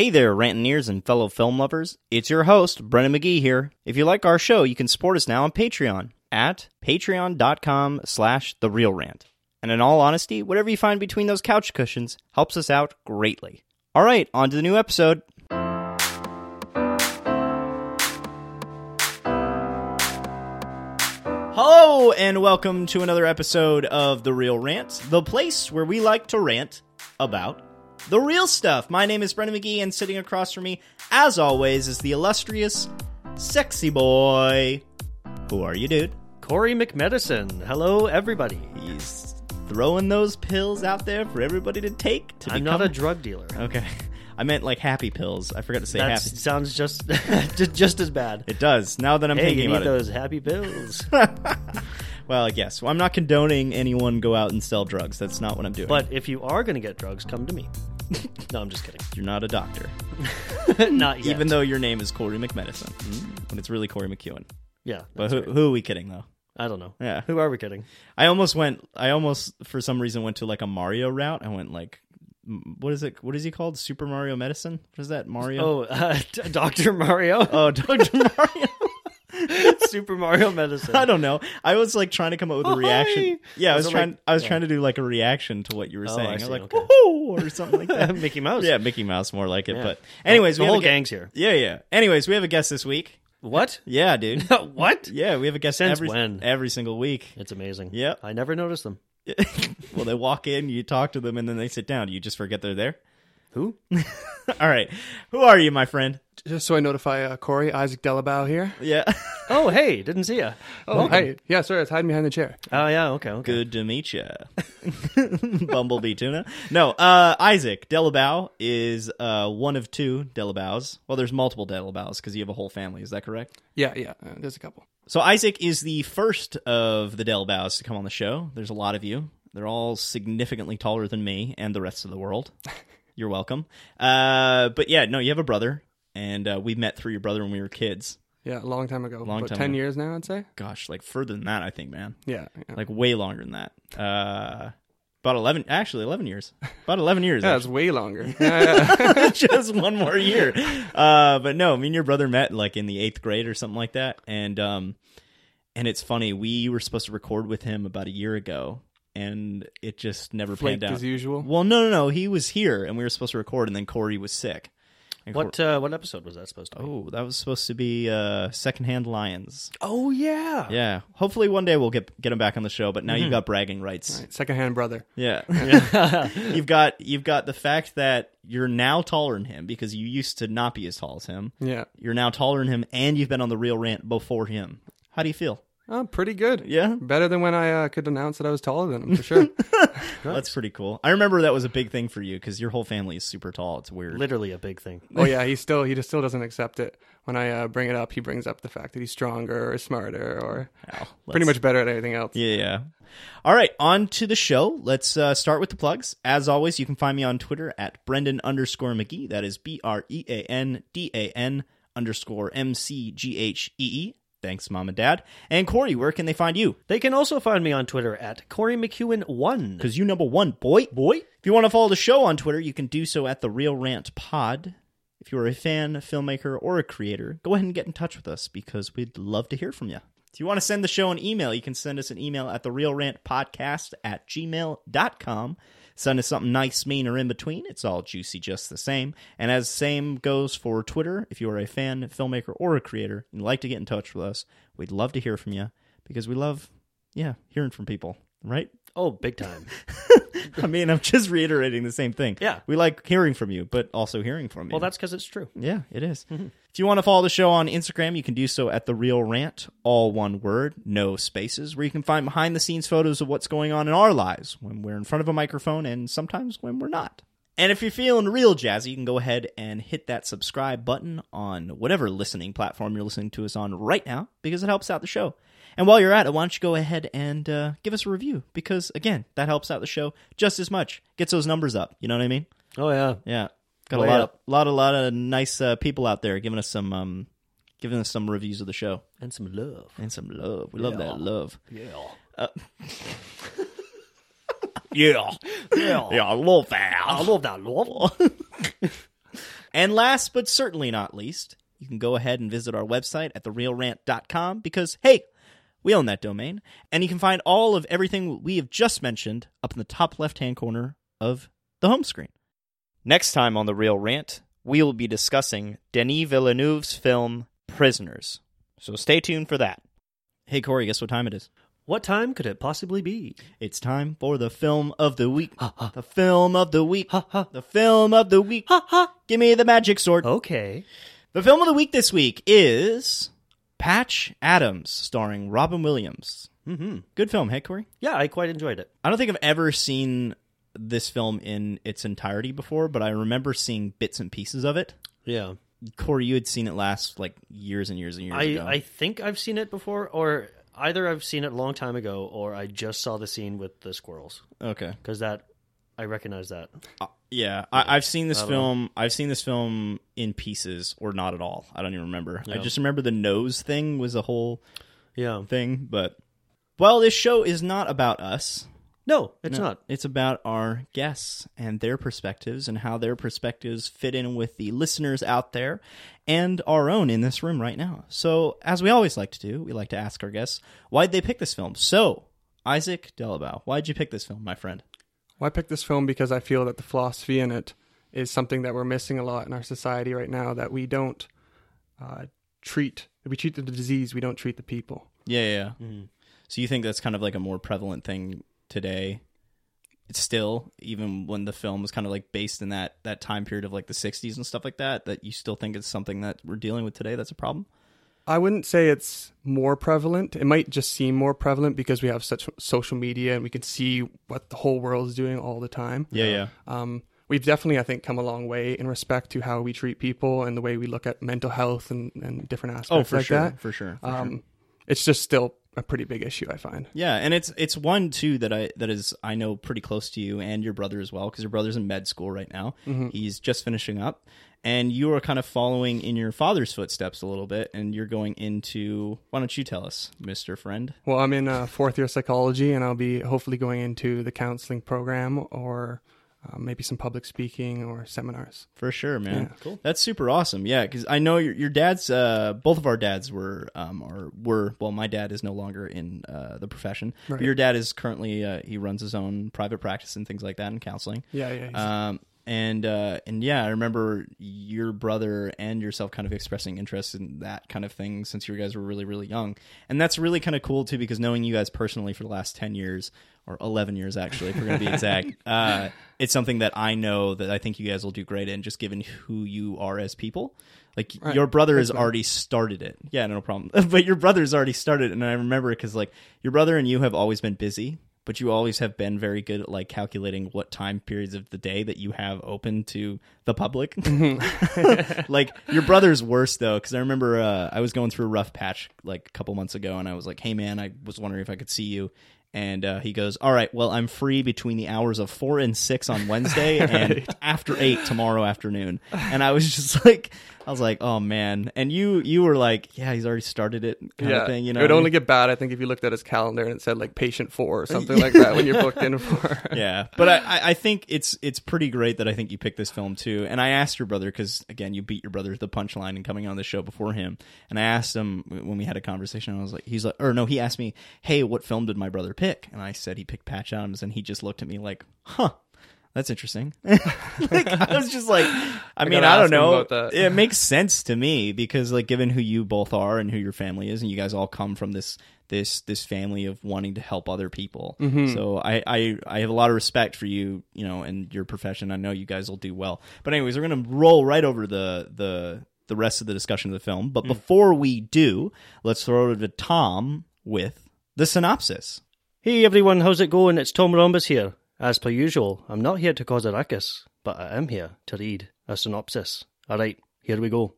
Hey there, Rantaineers and fellow film lovers. It's your host, Breandan McGhee here. If you like our show, you can support us now on Patreon at patreon.com slash the reel rant. And in all honesty, whatever you find between those couch cushions helps us out greatly. All right, on to the new episode. Hello, and welcome to another episode of The Reel Rant, the place where we like to rant about the real stuff. My name is Breandan McGhee, and sitting across from me, as always, is the illustrious, sexy boy. Who are you, dude? Corey McMedicine. Hello, everybody. He's throwing those pills out there for everybody to take. To I'm become... not a drug dealer. Okay. I meant like happy pills. I forgot to say That happy. sounds just just as bad. It does. Now that I'm hey, thinking you need about it. those happy pills. Well, yes. Well, I'm not condoning anyone go out and sell drugs. That's not what I'm doing. but if you are going to get drugs, come to me. No, I'm just kidding. you're not a doctor, not yet. even though your name is Corey McMedicine, but it's really Corey McEwen. yeah, But that's who, right. who are we kidding though? I don't know. Yeah. Who are we kidding? I almost went. I almost, for some reason, went to like a Mario route. I went like, m- what is it? What is he called? Super Mario Medicine? What is that? Mario? Oh, uh, Doctor Mario. oh, Doctor Mario. Super Mario Medicine. I don't know. I was like trying to come up with a Oh, reaction. Yeah, I was Was trying. like- I was yeah. trying to do like a reaction to what you were Oh, saying. I I was like, okay. woohoo, or something like that. Mickey Mouse. yeah, Mickey Mouse, more like it. Yeah. But anyways, the we have whole gang's here. Yeah, yeah. Anyways, we have a guest this week. What? Yeah, dude. what? Yeah, we have a guest Since every when? every single week. It's amazing. Yeah, I never noticed them. well, they walk in, you talk to them, and then they sit down. You just forget they're there. Who? All right, who are you, my friend? Just so I notify uh, Corey, Isaac Dellabough here. Yeah, Oh, hey, didn't see ya. Oh, hey. Yeah, sorry, it's hiding behind the chair. Oh, yeah. Okay. Okay. good to meet you, Bumblebee tuna. No, uh, Isaac Dellabough is uh, one of two Dellaboughs. Well, there's multiple Dellaboughs because you have a whole family. Is that correct? Yeah, yeah, uh, there's a couple. So Isaac is the first of the Dellaboughs to come on the show. There's a lot of you. They're all significantly taller than me and the rest of the world. You're welcome. Uh, but yeah, no, you have a brother, and uh, we met through your brother when we were kids. Yeah, a long time ago. Long About time 10 ago. years now, I'd say. Gosh, like further than that, I think, man. Yeah. yeah. Like way longer than that. Uh, about eleven, actually, eleven years. About eleven years. yeah, it's way longer. Yeah, yeah. just one more year. Uh, but no, me and your brother met like in the eighth grade or something like that, and um, and it's funny. We were supposed to record with him about a year ago, and it just never Flaked panned out. as usual. Well, no, no, no. He was here, and we were supposed to record, and then Corey was sick. And Cor- What uh, what episode was that supposed to be? oh, that was supposed to be uh, secondhand lions. Oh yeah. Yeah. Hopefully one day we'll get get him back on the show. But now Mm-hmm. you've got bragging rights. Right, Secondhand brother. Yeah. you've got you've got the fact that you're now taller than him because you used to not be as tall as him. Yeah. You're now taller than him, and you've been on the reel rant before him. How do you feel? Oh, pretty good. Yeah, Better than when I uh, could announce that I was taller than him, for sure. that's pretty cool. I remember that was a big thing for you because your whole family is super tall. It's weird. Literally a big thing. oh, yeah, he still he just still doesn't accept it. When I uh, bring it up, he brings up the fact that he's stronger or smarter or Wow, pretty much better at anything else. Yeah, yeah. All right, on to the show. Let's uh, start with the plugs. As always, you can find me on Twitter at Breandan underscore McGhee. That is B R E A N D A N underscore M C G H E E. Thanks, mom and dad. And Corey, where can they find you? They can also find me on Twitter at Corey McEwen one. Because you number one, boy. Boy. If you want to follow the show on Twitter, you can do so at the Reel Rant Pod. If you're a fan, filmmaker, or a creator, go ahead and get in touch with us because we'd love to hear from you. If you want to send the show an email, you can send us an email at the Reel Rant Podcast at gmail.com. Send us something nice, mean, or in between. It's all juicy just the same. And as same goes for Twitter, if you are a fan, filmmaker, or a creator and like to get in touch with us, we'd love to hear from you because we love, yeah, hearing from people, right? Oh, big time. I mean, I'm just reiterating the same thing. Yeah. We like hearing from you, but also hearing from you. Well, that's because it's true. yeah, it is. Mm-hmm. If you want to follow the show on Instagram, you can do so at the Reel Rant, all one word, no spaces, where you can find behind the scenes photos of what's going on in our lives when we're in front of a microphone and sometimes when we're not. And if you're feeling real jazzy, you can go ahead and hit that subscribe button on whatever listening platform you're listening to us on right now because it helps out the show. And while you're at it, why don't you go ahead and uh, give us a review? Because again, that helps out the show just as much. Gets those numbers up. You know what I mean? Oh yeah. Yeah, got Way a lot, up. of, lot, a lot of nice uh, people out there giving us some, um, giving us some reviews of the show And some love. and some love. We love Yeah. that love. Yeah. Yeah, Yeah. yeah, I love that. I love that love. And last but certainly not least, you can go ahead and visit our website at thereelrant.com because, hey, we own that domain. And you can find all of everything we have just mentioned up in the top left hand corner of the home screen. Next time on The Reel Rant, we will be discussing Denis Villeneuve's film Prisoners. So stay tuned for that. Hey, Corey, guess what time it is? What time could it possibly be? It's time for the film of the week. The film of the week. The film of the week. Give me the magic sword. Okay. The film of the week this week is Patch Adams, starring Robin Williams. hmm Good film, hey, Corey? Yeah, I quite enjoyed it. I don't think I've ever seen this film in its entirety before, but I remember seeing bits and pieces of it. Yeah. Corey, you had seen it last like years and years and years I, ago. I think I've seen it before, or either I've seen it a long time ago, or I just saw the scene with the squirrels. okay. Because that, I recognize that. Yeah, I, I've seen this don't know. film. I've seen this film in pieces or not at all. I don't even remember. I just remember the nose thing was a whole Yeah. thing. But well, this show is not about us. No, it's No, not. It's about our guests and their perspectives and how their perspectives fit in with the listeners out there and our own in this room right now. So, as we always like to do, we like to ask our guests why'd they pick this film. So, Isaac Dellabough, why'd you pick this film, my friend? Well, I picked this film because I feel that the philosophy in it is something that we're missing a lot in our society right now. That we don't uh, treat we treat the disease, we don't treat the people. Yeah, yeah. yeah. Mhm. So you think that's kind of like a more prevalent thing today? It's still, even when the film was kind of like based in that that time period of like the '60s and stuff like that, that you still think it's something that we're dealing with today. That's a problem. I wouldn't say it's more prevalent. It might just seem more prevalent because we have such social media and we can see what the whole world is doing all the time. Yeah, yeah. Um, we've definitely, I think, come a long way in respect to how we treat people and the way we look at mental health and, and different aspects Oh, for like sure, that. for sure. for Um, sure. It's just still a pretty big issue, I find. Yeah, and it's it's one too that I that is I know pretty close to you and your brother as well because your brother's in med school right now. He's just finishing up, and you are kind of following in your father's footsteps a little bit, and you're going into. Why don't you tell us, Mister Friend? Well, I'm in uh, fourth year psychology, and I'll be hopefully going into the counseling program or uh, maybe some public speaking or seminars. For sure, man. Yeah. Cool. That's super awesome. Yeah, because I know your your dad's. Uh, both of our dads were um are were well. My dad is no longer in uh, the profession. But your dad is currently uh, he runs his own private practice and things like that in counseling. Yeah, yeah. he's- Um, and uh, and yeah, I remember your brother and yourself kind of expressing interest in that kind of thing since you guys were really really young, and that's really kind of cool too because knowing you guys personally for the last ten years or eleven years actually, if we're going to be exact, uh, it's something that I know that I think you guys will do great in, just given who you are as people. Like Right. your brother has already started it. Yeah, no problem. but your brother's already started, it, and I remember because like your brother and you have always been busy, but you always have been very good at like calculating what time periods of the day that you have open to the public. like your brother's worse though, because I remember uh, I was going through a rough patch like a couple months ago, and I was like, "Hey man, I was wondering if I could see you." And uh, he goes, "All right, well, I'm free between the hours of four and six on Wednesday and after eight tomorrow afternoon." And I was just like, I was like, "Oh man!" And you, you were like, "Yeah, he's already started it," kind yeah, of thing. You know, it would only get bad, I think, if you looked at his calendar and it said like patient four or something like that when you're booked in for. yeah, but I, I- think it's it's pretty great that I think you picked this film too. And I asked your brother because again, you beat your brother to the punchline and coming on the show before him. And I asked him when we had a conversation. I was like, he's like, or no, he asked me, "Hey, what film did my brother pick?" And I said he picked Patch Adams, and he just looked at me like, "Huh." That's interesting. like I was just like, I, mean, I don't know. that. It makes sense to me because, like, given who you both are and who your family is, and you guys all come from this this this family of wanting to help other people. Mm-hmm. So I, I I have a lot of respect for you, you know, and your profession. I know you guys will do well. But anyways, we're gonna roll right over the the the rest of the discussion of the film. Mm. But before we do, let's throw it to Tom with the synopsis. Hey everyone, how's it going? It's Tom Rhombus here. As per usual, I'm not here to cause a ruckus, but I am here to read a synopsis. Alright, here we go.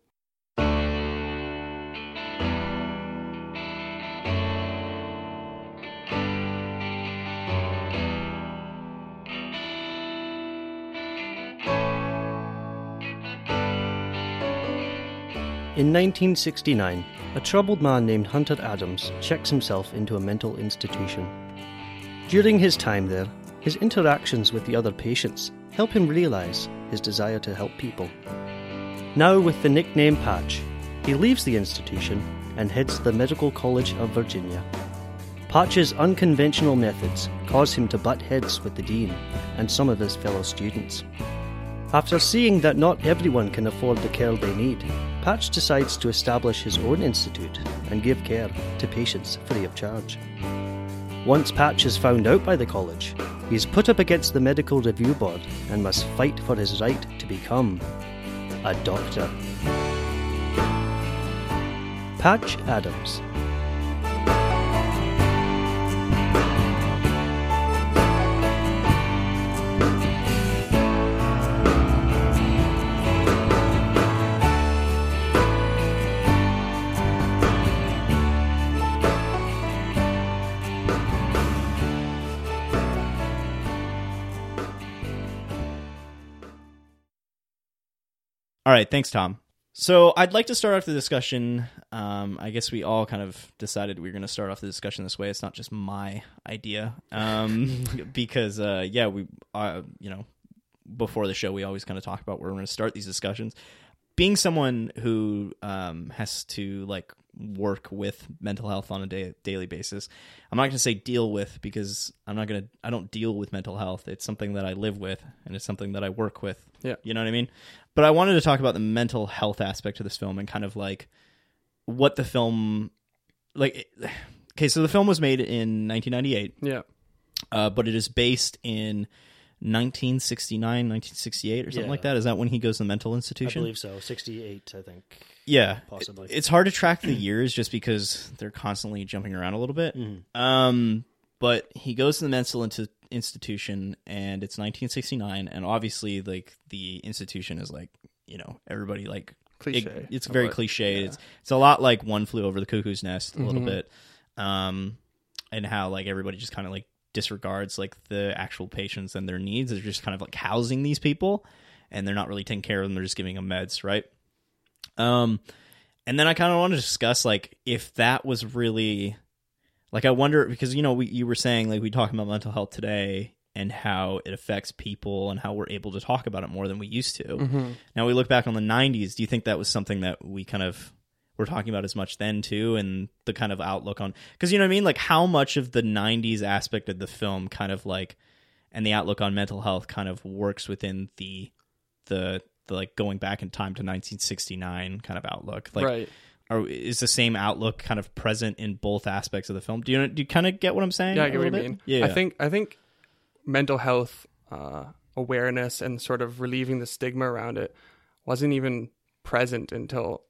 In 1969, a troubled man named Hunter Adams checks himself into a mental institution. During his time there, his interactions with the other patients help him realize his desire to help people. Now with the nickname Patch, he leaves the institution and heads the Medical College of Virginia. Patch's unconventional methods cause him to butt heads with the dean and some of his fellow students. After seeing that not everyone can afford the care they need, Patch decides to establish his own institute and give care to patients free of charge. Once Patch is found out by the college, he is put up against the medical review board and must fight for his right to become a doctor. Patch Adams. All right, thanks, Tom. So I'd like to start off the discussion. Um, I guess we all kind of decided we were going to start off the discussion this way. It's not just my idea, um, because uh, yeah, we, uh, you know, before the show we always kind of talk about where we're going to start these discussions. Being someone who um, has to like work with mental health on a da- daily basis, I'm not going to say deal with because I'm not going to. I don't deal with mental health. It's something that I live with, and it's something that I work with. Yeah. you know what I mean. But I wanted to talk about the mental health aspect of this film and kind of like what the film like. Okay, so the film was made in 1998, Yeah. uh, but it is based in 1969, 1968, or something Yeah. like that. Is that when he goes to the mental institution? I believe so. 68, I think. Yeah, Possibly. It's hard to track the years just because they're constantly jumping around a little bit. Mm-hmm. Um, but he goes to the mental inti- institution, and it's 1969, and obviously, like the institution is like you know everybody like Cliche. it- it's very what- cliche. yeah. It's it's a lot like One Flew Over the Cuckoo's Nest a little Mhm. bit, um, and how like everybody just kind of like disregards like the actual patients and their needs. They're just kind of like housing these people, and they're not really taking care of them. They're just giving them meds, right? Um, and then I kind of want to discuss like if that was really like I wonder because you know we you were saying like we talk about mental health today and how it affects people and how we're able to talk about it more than we used to. Mhm. Now we look back on the 90s, do you think that was something that we kind of were talking about as much then too and the kind of outlook on cuz you know what I mean like how much of the 90s aspect of the film kind of like and the outlook on mental health kind of works within the the the like going back in time to 1969 kind of outlook like right. or is the same outlook kind of present in both aspects of the film do you do you kind of get what i'm saying Yeah, I get what you bit? mean. yeah I think I think mental health uh, awareness and sort of relieving the stigma around it wasn't even present until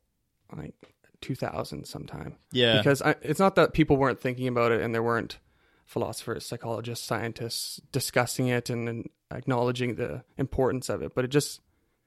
like 2000 sometime. yeah Because I, it's not that people weren't thinking about it and there weren't philosophers, psychologists, scientists discussing it and, and acknowledging the importance of it, but it just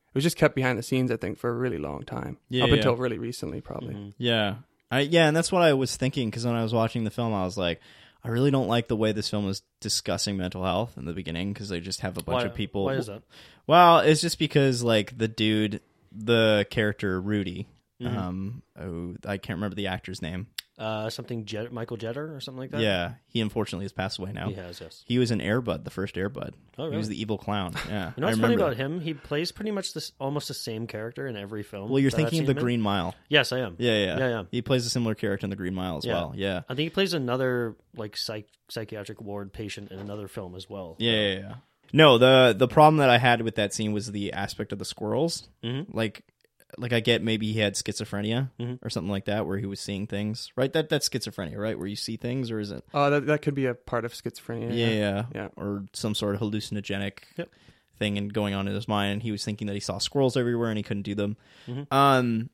it was just kept behind the scenes. I think for a really long time, Yeah, up yeah. until really recently, probably. Mm-hmm. Yeah, I yeah, and that's what I was thinking because when I was watching the film, I was like, I really don't like the way this film is discussing mental health in the beginning because they just have a bunch Why- of people. Why is that? Well, it's just because like the dude, the character Rudy, Mm-hmm. um, oh, I can't remember the actor's name. Uh, something Jet, Michael Jeter or something like that? Yeah, he unfortunately has passed away now. He has, yes. He was in Airbud, the first Airbud. Oh, He was the evil clown. Yeah, You know what's funny about him? He plays pretty much this almost the same character in every film. Well, you're thinking of the in. Green Mile. Yes, I am. Yeah, yeah, Yeah, yeah. He plays a similar character in the Green Mile as Yeah. well. Yeah, I think he plays another like psych- psychiatric ward patient in another film as well. Yeah, yeah, yeah. No, the the problem that I had with that scene was the aspect of the squirrels. Mhm. Like, like I get maybe he had schizophrenia Mhm. or something like that, where he was seeing things. Right? That that's schizophrenia, right? Where you see things, or is it? Uh, that that could be a part of schizophrenia. Yeah, yeah, Yeah. Or some sort of hallucinogenic Yep. thing and going on in his mind. And he was thinking that he saw squirrels everywhere and he couldn't do them. Mhm. Um,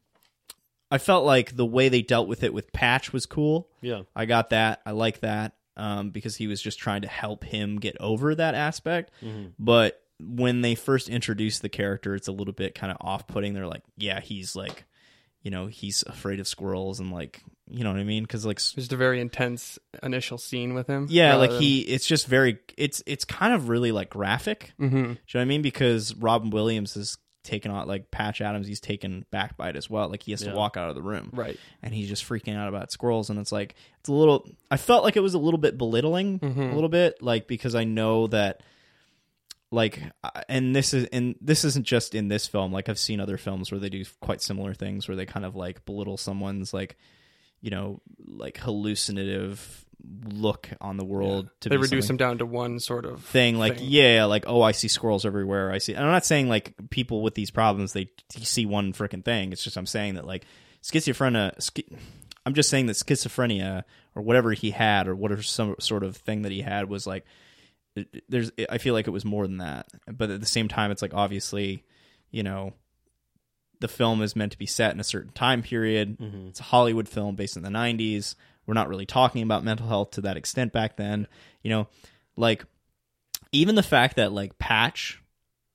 I felt like the way they dealt with it with Patch was cool. Yeah. I got that. I like that um, because he was just trying to help him get over that aspect. Mhm. But when they first introduce the character, it's a little bit kind of off putting. They're like, yeah, he's like, you know, he's afraid of squirrels and like, you know what I mean? Because like, Just a very intense initial scene with him. yeah, like than- he, it's just very, it's it's kind of really like graphic. Mhm. Do you know what I mean? Because Robin Williams is taken on like Patch Adams, he's taken back by it as well. Like he has to walk out of the room, Right. and he's just freaking out about squirrels. And it's like it's a little. I felt like it was a little bit belittling, Mhm. a little bit like because I know that like uh, and this is and this isn't just in this film. Like i've seen other films where they do quite similar things where they kind of like belittle someone's like you know like hallucinative look on the world to they reduce them down to one sort of thing like thing. yeah like oh i see squirrels everywhere. I see and i'm not saying like people with these problems they see one freaking thing. It's just i'm saying that like schizophrenia schi- i'm just saying that schizophrenia or whatever he had or whatever some sort of thing that he had was like it- there's i feel like it was more than that but at the same time it's like obviously you know the film is meant to be set in a certain time period. Mm-hmm. It's a hollywood film based in the 90s we're not really talking about mental health to that extent back then. You know like even the fact that like patch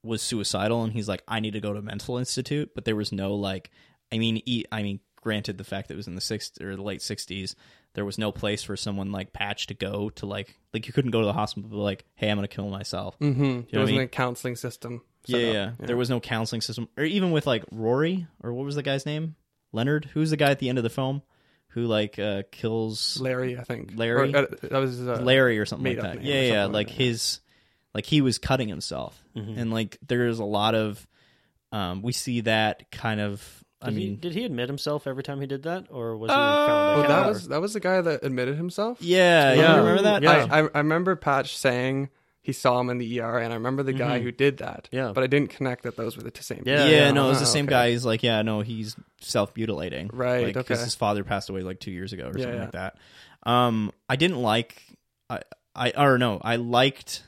was suicidal and he's like i need to go to a mental institute but there was no like i mean e- i mean granted the fact that it was in the six or the late 60s there was no place for someone like patch to go to like like you couldn't go to the hospital be like hey i'm gonna kill myself Mm-hmm. know There wasn't mean? a counseling system. yeah, yeah, up. There was no counseling system, or even with like Rory, or what was the guy's name? Leonard. Who's the guy at the end of the film who like uh, kills Larry, I think. Larry? Or, uh, that was uh, Larry or something like that? Yeah, yeah. Like like his, like he was cutting himself, Mm-hmm. and like there's a lot of, um, we see that kind of. I Did, he, did he admit himself every time he did that, or was he Uh, found? Oh, that was that was the guy that admitted himself. yeah, yeah. Yeah. You remember that? Yeah. I, I I remember Patch saying he saw him in the ER, and I remember the guy who did that. Mm-hmm. Yeah. but I didn't connect that those were the same. Yeah, Yeah, yeah. no, it was the Ah, same okay. guy. He's like, yeah, no, he's self mutilating. Right, Like, 'cause okay. his father passed away like two years ago or Yeah, something yeah. like that. Um, I didn't like, I, I, or no, I liked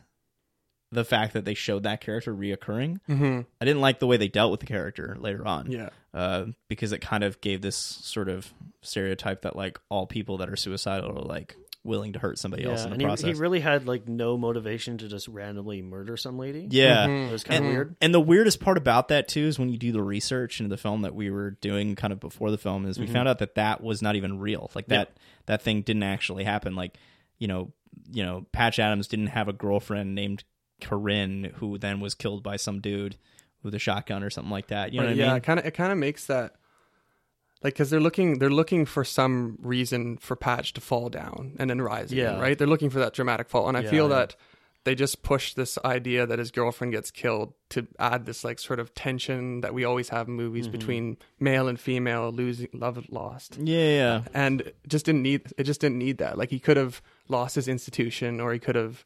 the fact that they showed that character reoccurring. hmm I didn't like the way they dealt with the character later on. Yeah. Uh, because it kind of gave this sort of stereotype that like all people that are suicidal are like willing to hurt somebody else in the and he, process. he really had like no motivation to just randomly murder some lady. yeah. Mhm. it was kind and, of weird. and the weirdest part about that too is when you do the research into the film that we were doing kind of before the film is we found out that that was not even real. Like that that thing didn't actually happen. Like you know you know Patch Adams didn't have a girlfriend named Corinne who then was killed by some dude with a shotgun or something like that. You know But what yeah, I mean? it kind of it kind of makes that like because they're looking they're looking for some reason for Patch to fall down and then rise again, Yeah. right? They're looking for that dramatic fall, and I Yeah, feel yeah. that they just push this idea that his girlfriend gets killed to add this like sort of tension that we always have in movies Mm-hmm. between male and female losing love lost Yeah, yeah. and just didn't need it just didn't need that like he could have lost his institution or he could have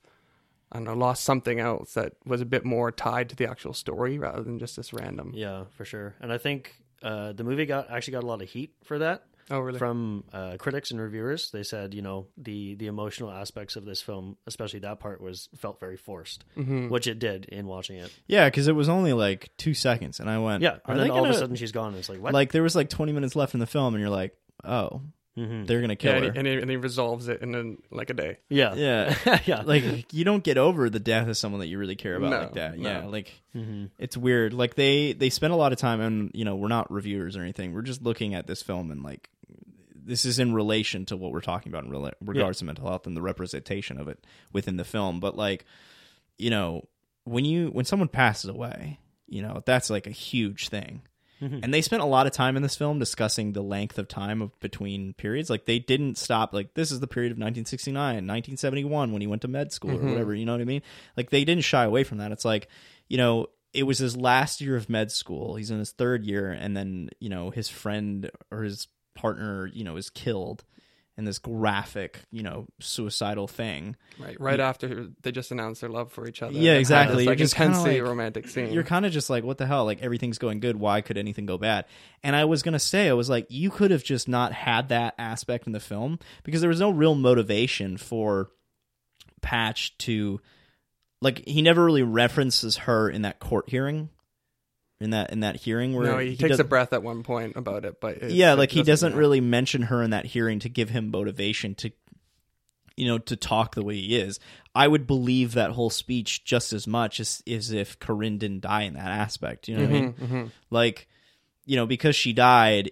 I don't know lost something else that was a bit more tied to the actual story rather than just this random Yeah, for sure. And I think uh, the movie got actually got a lot of heat for that oh really from uh, critics and reviewers. They said, you know, the the emotional aspects of this film, especially that part, was felt very forced, Mm-hmm. which it did in watching it. Yeah, because it was only like two seconds, and I went, Yeah, and then all of a sudden she's gone. And it's like what? like there was like twenty minutes left in the film, and you're like, oh, Mhm. they're gonna kill yeah, her. and he, and, he, and he resolves it in an, like a day. yeah, yeah, yeah. like you don't get over the death of someone that you really care about No, like that. no. Yeah, like Mhm. it's weird. Like they they spend a lot of time, and you know, we're not reviewers or anything. We're just looking at this film and like this is in relation to what we're talking about in rela- regards to mental health and the representation of it within the film. But like, you know, when you when someone passes away, you know, that's like a huge thing. And they spent a lot of time in this film discussing the length of time of between periods. Like they didn't stop. Like this is the period of 1969, 1971 when he went to med school or mm-hmm. whatever. You know what I mean? Like they didn't shy away from that. It's like, you know, it was his last year of med school. He's in his third year, and then you know his friend or his partner, you know, is killed in this graphic, you know, suicidal thing. Right, right after they just announced their love for each other. Yeah, exactly. This, like just intensely like- romantic scene. You're kind of just like, what the hell? Like everything's going good. Why could anything go bad? And I was gonna say, I was like, you could have just not had that aspect in the film because there was no real motivation for Patch to, like, he never really references her in that court hearing, in that in that hearing where no, he, takes does- a breath at one point about it, but it's- yeah, it like he doesn't really mention her in that hearing to give him motivation to, you know, to talk the way he is. I would believe that whole speech just as much as, as if Corinne didn't die in that aspect. You know what I mean? Mm-hmm, Like, you know, because she died,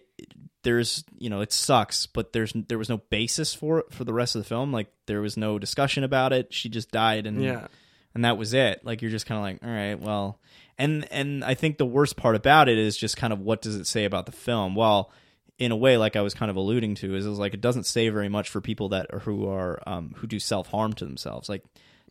there's, you know, it sucks, but there's there was no basis for it for the rest of the film. Like, there was no discussion about it. She just died, and Yeah. and that was it. Like, you're just kind of like, all right, well, and and I think the worst part about it is just kind of what does it say about the film? Well, in a way, like I was kind of alluding to, is like it doesn't say very much for people that are who are um, who do self harm to themselves. Like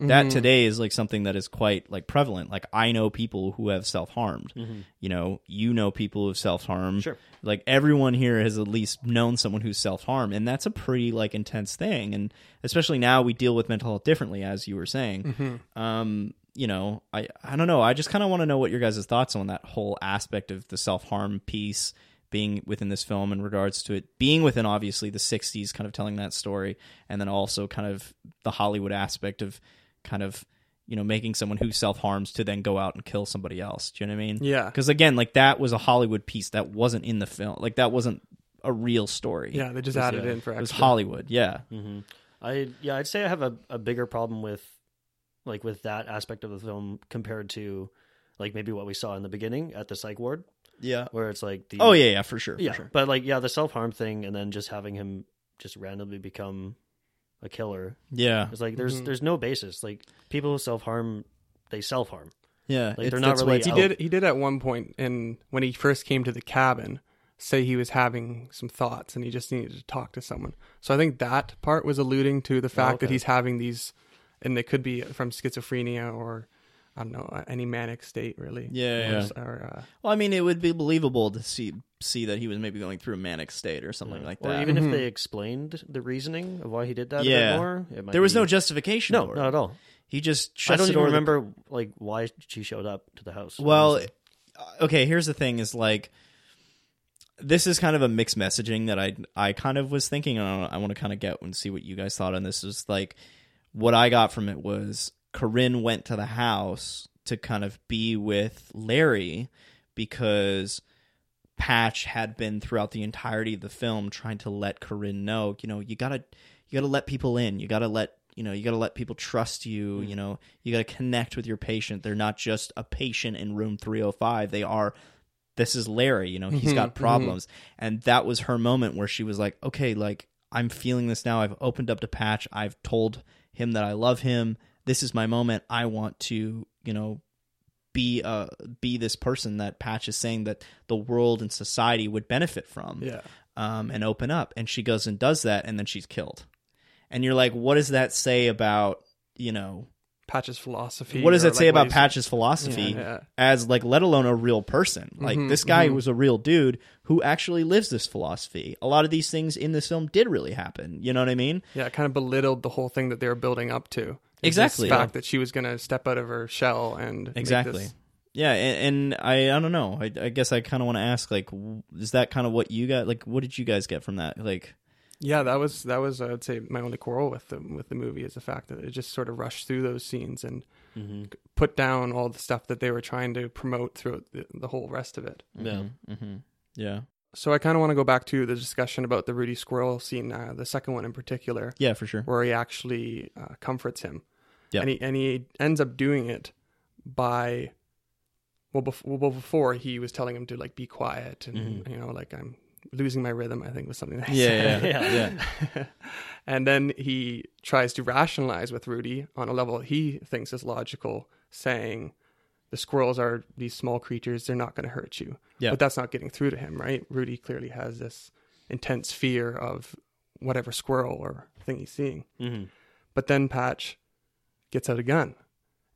that Mhm. today is like something that is quite like prevalent. Like I know people who have self harmed. You know, you know people who have self harmed. Sure. Like everyone here has at least known someone who's self harmed, and that's a pretty like intense thing. And especially now we deal with mental health differently, as you were saying. Um, you know, I I don't know. I just kind of want to know what your guys' thoughts on that whole aspect of the self harm piece being within this film in regards to it being within obviously the 60s kind of telling that story and then also kind of the Hollywood aspect of kind of you know making someone who self harms to then go out and kill somebody else. Do you know what I mean? Yeah. Because again, like that was a Hollywood piece that wasn't in the film. Like that wasn't a real story. Yeah, they just It was, added uh, in for It was. Hollywood. Yeah. hmm I yeah, I'd say I have a, a bigger problem with like with that aspect of the film compared to like maybe what we saw in the beginning at the psych ward, Yeah. where it's like the Oh yeah, yeah, for sure. yeah, For sure. but like yeah, the self harm thing, and then just having him just randomly become a killer. Yeah. It's like there's Mhm. there's no basis. Like people who self harm, they self harm. Yeah. Like, they're not that's why really it's He did. He did at one point in when he first came to the cabin, say he was having some thoughts and he just needed to talk to someone. So I think that part was alluding to the fact that okay. he's having these, and it could be from schizophrenia or I don't know any manic state really. Yeah, Or, yeah. or, uh, Well, I mean, it would be believable to see see that he was maybe going through a manic state or something like that. Or that. even Mhm. if they explained the reasoning of why he did that a Yeah. bit more, it might there was be- no justification. no, for not at all. He just I don't the even door to the- remember like why she showed up to the house. Well, honestly. okay. Here's the thing: is like this is kind of a mixed messaging that I I kind of was thinking. And I want to kind of get and see what you guys thought on this. Is like what I got from it was Corinne went to the house to kind of be with Larry because Patch had been throughout the entirety of the film trying to let Corinne know, you know, you gotta you gotta let people in. You gotta let you know, you gotta let people trust you, you know, you gotta connect with your patient. They're not just a patient in room three oh five. They are this is Larry, you know, he's Mhm, got mhm. problems. And that was her moment where she was like, Okay, like I'm feeling this now. I've opened up to Patch. I've told him that I love him. This is my moment. I want to, you know, be uh be this person that Patch is saying that the world and society would benefit from yeah. um, and open up. And she goes and does that, and then she's killed. And you're like, what does that say about you know? Patch's philosophy. What does that say like, about Patch's philosophy Yeah, yeah. as like, let alone a real person? Like Mhm, this guy mhm. was a real dude who actually lives this philosophy. A lot of these things in this film did really happen. You know what I mean? Yeah, it kind of belittled the whole thing that they were building up to. Exactly. This fact that she was going to step out of her shell and Exactly. this- Yeah, and, and I I don't know. I, I guess I kind of want to ask like, is that kind of what you got? Like, what did you guys get from that? Like, Yeah, that was that was I'd say my only quarrel with the with the movie is the fact that it just sort of rushed through those scenes and Mhm. put down all the stuff that they were trying to promote throughout the, the whole rest of it. Yeah. hmm yeah, So I kind of want to go back to the discussion about the Rudy Squirrel scene, uh, the second one in particular, yeah, for sure. where he actually uh, comforts him. Yeah. And he and he ends up doing it by well, bef- well before he was telling him to like be quiet and Mhm. you know like I'm losing my rhythm. I think was something that he Yeah, said. yeah, Yeah. yeah. and then he tries to rationalize with Rudy on a level he thinks is logical, saying the squirrels are these small creatures, they're not going to hurt you. Yeah. But that's not getting through to him, right? Rudy clearly has this intense fear of whatever squirrel or thing he's seeing. Mhm. But then Patch gets out a gun,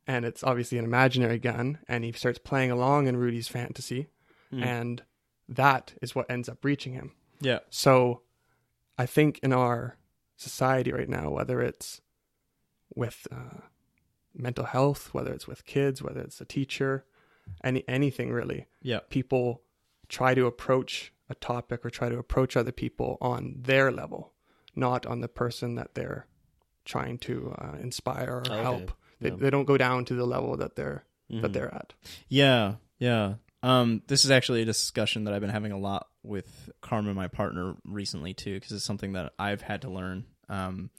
and it's obviously an imaginary gun, and he starts playing along in Rudy's fantasy, Mhm. and that is what ends up reaching him. Yeah. So I think in our society right now, whether it's with uh, mental health, whether it's with kids, whether it's a teacher, any anything really, Yeah. people try to approach a topic or try to approach other people on their level, not on the person that they're trying to uh, inspire or Okay. help. They, Yeah. they don't go down to the level that they're that Mhm. they're at. Yeah, yeah. Um, this is actually a discussion that I've been having a lot with Carmen, my partner, recently too, because it's something that I've had to learn. Um,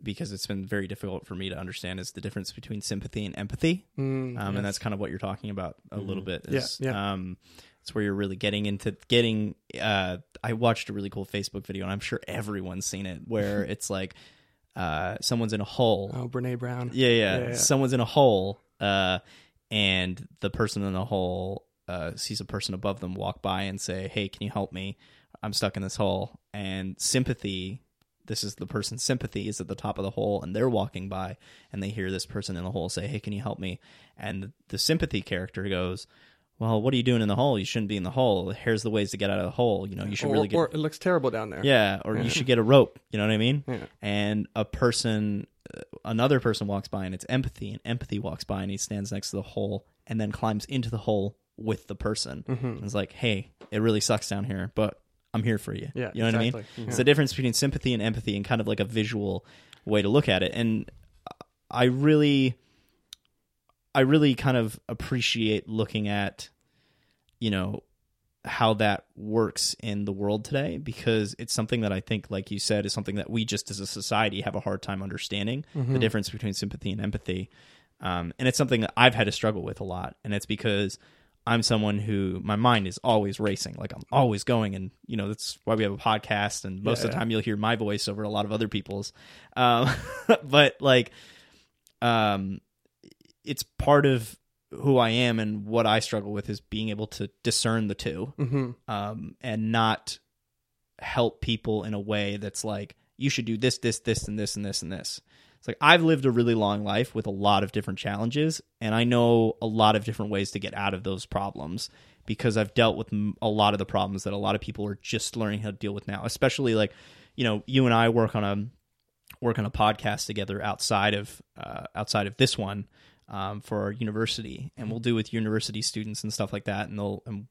because it's been very difficult for me to understand is the difference between sympathy and empathy. Mm, Um, yes. and that's kind of what you're talking about a little Mhm. bit. Yeah, yeah. Um, it's where you're really getting into getting. Uh, I watched a really cool Facebook video, and I'm sure everyone's seen it, where it's like uh, someone's in a hole. oh, Brene Brown. Yeah, yeah, Yeah, yeah. Someone's in a hole, uh, and the person in the hole uh, sees a person above them walk by and say, "Hey, can you help me? I'm stuck in this hole." And sympathy, this is the person's sympathy is at the top of the hole and they're walking by and they hear this person in the hole say hey can you help me and the sympathy character goes well what are you doing in the hole you shouldn't be in the hole here's the ways to get out of the hole you know you should or, really get or it looks terrible down there. yeah or you should get a rope you know what i mean Yeah. and a person uh, another person walks by and it's empathy and empathy walks by and he stands next to the hole and then climbs into the hole with the person Mm-hmm. it's like hey it really sucks down here but i'm here for you Yeah, you know what i mean exactly. it's the difference between sympathy and empathy and kind of like a visual way to look at it and i really i really kind of appreciate looking at you know how that works in the world today because it's something that I think, like you said, is something that we just as a society have a hard time understanding the difference between sympathy and empathy. Um, and it's something that I've had to struggle with a lot. And it's because I'm someone who my mind is always racing. Like I'm always going. And, you know, that's why we have a podcast. And most of the Yeah. time you'll hear my voice over a lot of other people's. Um, but like, um, it's part of who I am and what I struggle with is being able to discern the 2 hmm um, and not help people in a way that's like you should do this, this, this, and this, and this, and this. It's like I've lived a really long life with a lot of different challenges, and I know a lot of different ways to get out of those problems because I've dealt with a lot of the problems that a lot of people are just learning how to deal with now. Especially like, you know, you and I work on a work on a podcast together outside of uh, outside of this one um, for our university, and we'll do with university students and stuff like that. And they'll and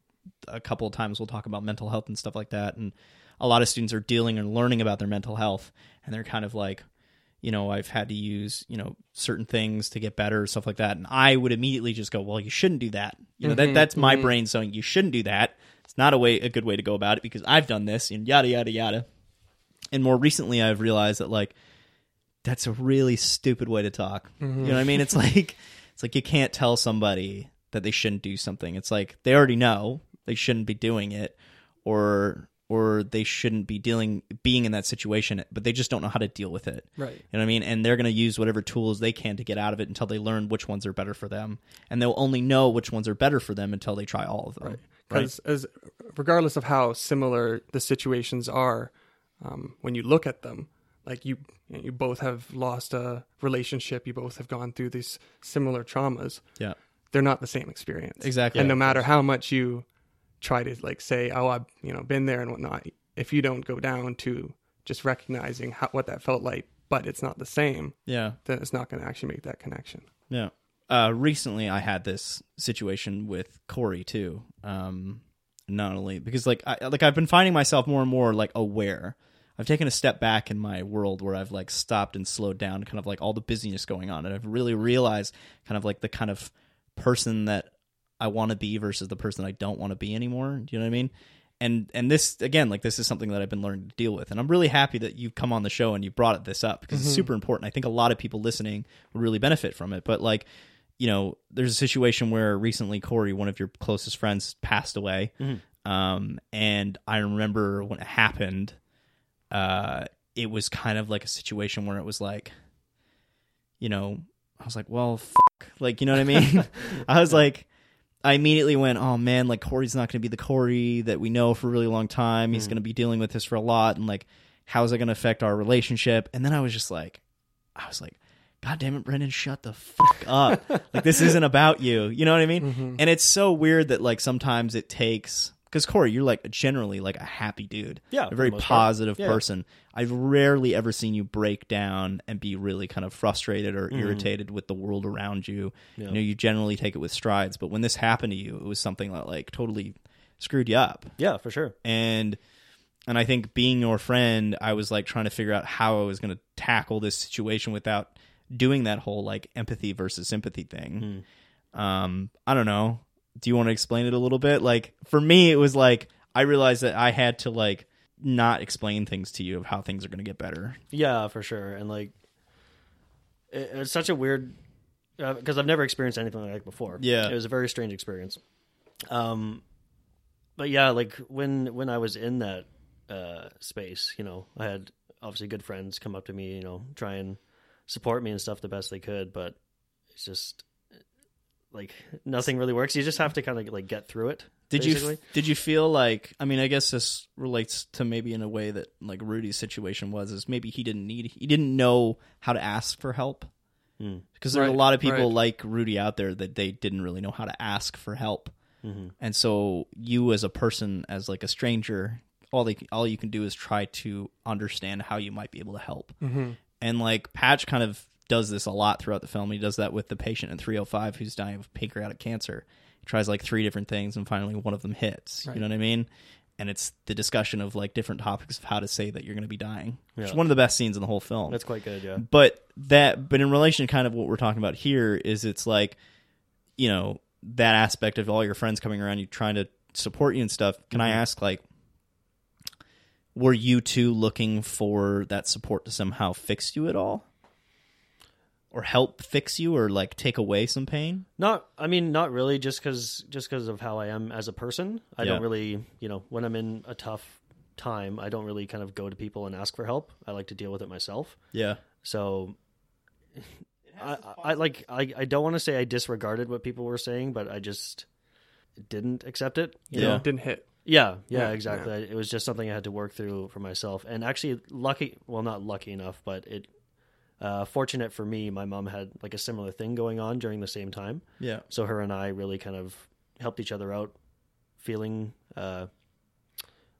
a couple of times we'll talk about mental health and stuff like that. And a lot of students are dealing and learning about their mental health, and they're kind of like, you know, I've had to use you know certain things to get better, stuff like that. And I would immediately just go, well, you shouldn't do that. You know, that mm-hmm, that's my mm-hmm. brain saying you shouldn't do that. It's not a way a good way to go about it because I've done this and yada yada yada. And more recently, I've realized that like that's a really stupid way to talk. You know what I mean? It's mm-hmm. like it's like you can't tell somebody that they shouldn't do something. It's like they already know they shouldn't be doing it or or they shouldn't be dealing being in that situation, but they just don't know how to deal with it. Right. You know what I mean? And they're going to use whatever tools they can to get out of it until they learn which ones are better for them. And they'll only know which ones are better for them until they try all of them. Right. Because as regardless of how similar the situations are, um, when you look at them, like you, you both have lost a relationship, you both have gone through these similar traumas. Yeah. They're not the same experience. Exactly. And no matter how much you try to like say, "Oh, I've you know been there and whatnot," if you don't go down to just recognizing how, what that felt like, but it's not the same, Yeah. then it's not going to actually make that connection. Yeah. Uh, recently, I had this situation with Corey too. Um, not only because like I like I've been finding myself more and more like aware. I've taken a step back in my world where I've like stopped and slowed down, kind of like all the busyness going on, and I've really realized kind of like the kind of person that I want to be versus the person I don't want to be anymore. Do you know what I mean? And and this again, like this is something that I've been learning to deal with, and I'm really happy that you've come on the show and you brought this up because it's super important. I think a lot of people listening would really benefit from it. But like, you know, there's a situation where recently Corey, one of your closest friends, passed away, um, and I remember when it happened, uh, it was kind of like a situation where it was like, you know, I was like, well, fuck. like, you know what I mean? I was like, I immediately went, oh man, like Corey's not going to be the Corey that we know for a really long time. He's hmm. going to be dealing with this for a lot, and like, how's it going to affect our relationship? And then I was just like, I was like, God damn it, Breandan, shut the fuck up. like, this isn't about you. You know what I mean? Mm-hmm. And it's so weird that like sometimes it takes because Corey, you're like generally like a happy dude, Yeah, a very the most part. positive Yeah. person. I've rarely ever seen you break down and be really kind of frustrated or Mm-hmm. irritated with the world around you. You know, you generally take it with strides, but when this happened to you, it was something that like totally screwed you up. Yeah, for sure. And and I think being your friend, I was like trying to figure out how I was going to tackle this situation without doing that whole like empathy versus sympathy thing. Um, I don't know. Do you want to explain it a little bit? Like for me, it was like I realized that I had to like not explain things to you of how things are going to get better. Yeah, for sure. And like, it, it's such a weird because I've never experienced anything like that before. Yeah. it was a very strange experience. Um, but yeah, like when when I was in that uh space, you know, I had obviously good friends come up to me, you know, try and support me and stuff the best they could, but it's just like nothing really works. You just have to kind of like get through it. Did you did you feel like I mean I guess this relates to maybe in a way that like Rudy's situation was is maybe he didn't need he didn't know how to ask for help Hmm. because there's a Right, lot of people right. like Rudy out there that they didn't really know how to ask for help Mhm. and so you as a person as like a stranger all they all you can do is try to understand how you might be able to help Mm-hmm. and like Patch kind of does this a lot throughout the film. He does that with the patient in 305 who's dying of pancreatic cancer. He tries like three different things and finally one of them hits. You know what I mean? And it's the discussion of like different topics of how to say that you're going to be dying. It's one of the best scenes in the whole film. That's quite good. Yeah. but that but in relation to kind of what we're talking about here is it's like you know that aspect of all your friends coming around you trying to support you and stuff. Can I mm-hmm. ask like were you two looking for that support to somehow fix you at all? Or help fix you or like take away some pain? Not, I mean, not really. Just because, just because of how I am as a person, I Yeah. don't really, you know, when I'm in a tough time, I don't really kind of go to people and ask for help. I like to deal with it myself. Yeah. So, I, I, I like, I, I don't want to say I disregarded what people were saying, but I just didn't accept it. You Yeah. know? Didn't hit. Yeah, yeah, Yeah, exactly. It was just something I had to work through for myself. And actually, lucky, well, not lucky enough, but it, uh, fortunate for me, my mom had like a similar thing going on during the same time. Yeah. So her and I really kind of helped each other out, feeling, uh,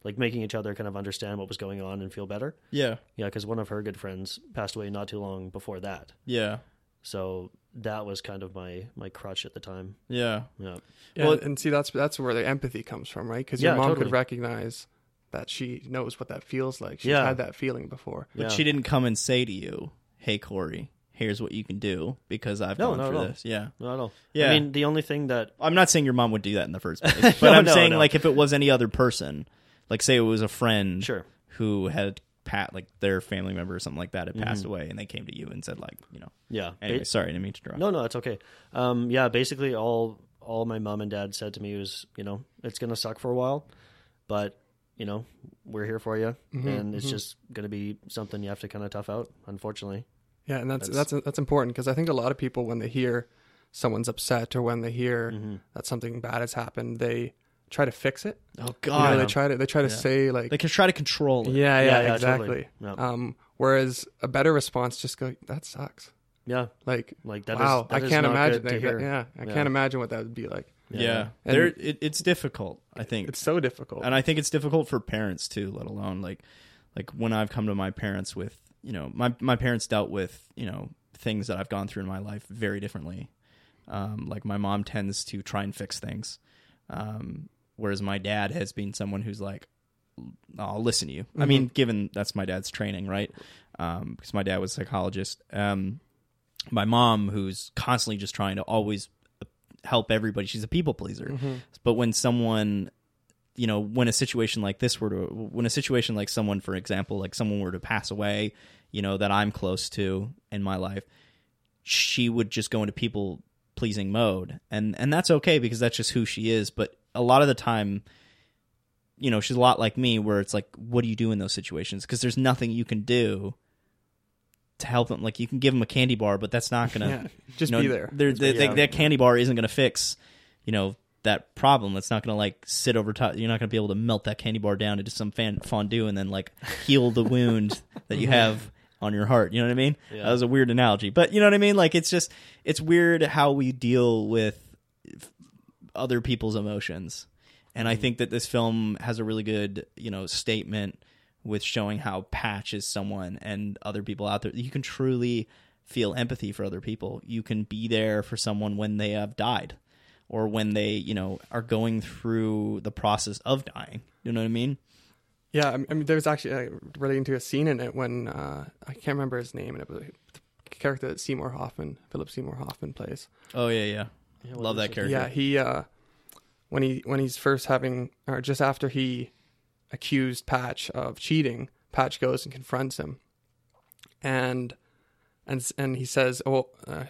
like making each other kind of understand what was going on and feel better. Yeah. Yeah, because one of her good friends passed away not too long before that. Yeah. So that was kind of my my crutch at the time. Yeah. Yeah, Yeah, Well- and see that's that's where the empathy comes from, right? Because your Yeah, mom totally. could recognize that she knows what that feels like. She's Yeah. had that feeling before. But Yeah. she didn't come and say to you, "Hey Corey, here's what you can do because I've No, gone no, through this." Yeah. no, no. Yeah. I mean, the only thing that I'm not saying your mom would do that in the first place, but No, I'm no, saying no. like if it was any other person, like say it was a friend sure, who had pat like their family member or something like that had passed Mm-hmm. away and they came to you and said like, you know, yeah. anyway, It- sorry, I didn't mean to interrupt. no, no, it's okay. Um, yeah, basically all all my mom and dad said to me was, you know, it's gonna suck for a while, but you know, we're here for you, Mm-hmm, and it's just gonna be something you have to kind of tough out. Unfortunately, Yeah, and that's That's- that's that's, important because I think a lot of people when they hear someone's upset or when they hear Mm-hmm. that something bad has happened, they try to fix it. Oh You know, god. they try to they try to Yeah. say like they can try to control it. yeah, Yeah, yeah, yeah, exactly. totally. Yeah. Um, whereas a better response just go that sucks. yeah, Like like that is wow, that I can't not imagine good that. Yeah, I Yeah. can't imagine what that would be like. Yeah. And- There it, it's difficult, I think. It's so difficult. and I think it's difficult for parents too, let alone like like when I've come to my parents with you know my my parents dealt with you know things that I've gone through in my life very differently. Um, like my mom tends to try and fix things, um, whereas my dad has been someone who's like, "I'll listen to you." I mean, given that's my dad's training, right? Um, because my dad was a psychologist. Um, my mom, who's constantly just trying to always help everybody, she's a people pleaser. But when someone you know when a situation like this were to when a situation like someone for example like someone were to pass away you know that i'm close to in my life she would just go into people pleasing mode. And and that's okay because that's just who she is. But a lot of the time you know she's a lot like me where it's like what do you do in those situations? Because there's nothing you can do to help them. Like you can give them a candy bar but that's not gonna yeah, just you know, be there. they- yeah. that candy bar isn't going to fix, you know, that problem. It's not going to like sit over top. You're not going to be able to melt that candy bar down into some fan, fondue and then like heal the wound that you have on your heart. You know what I mean? Yeah. That was a weird analogy, but you know what I mean. Like it's just it's weird how we deal with other people's emotions, and I mm-hmm. think that this film has a really good you know statement with showing how Patch is someone and other people out there. You can truly feel empathy for other people. You can be there for someone when they have died or when they, you know, are going through the process of dying. You know what I mean? Yeah, I mean, I mean, there was actually uh, relating to a scene in it when uh, I can't remember his name, and it was the character that Seymour Hoffman, Philip Seymour Hoffman plays. Oh yeah, yeah. Yeah, Love that character. Yeah, he uh, when he when he's first having, or just after he accused Patch of cheating, Patch goes and confronts him, and and and he says, "Oh." Uh,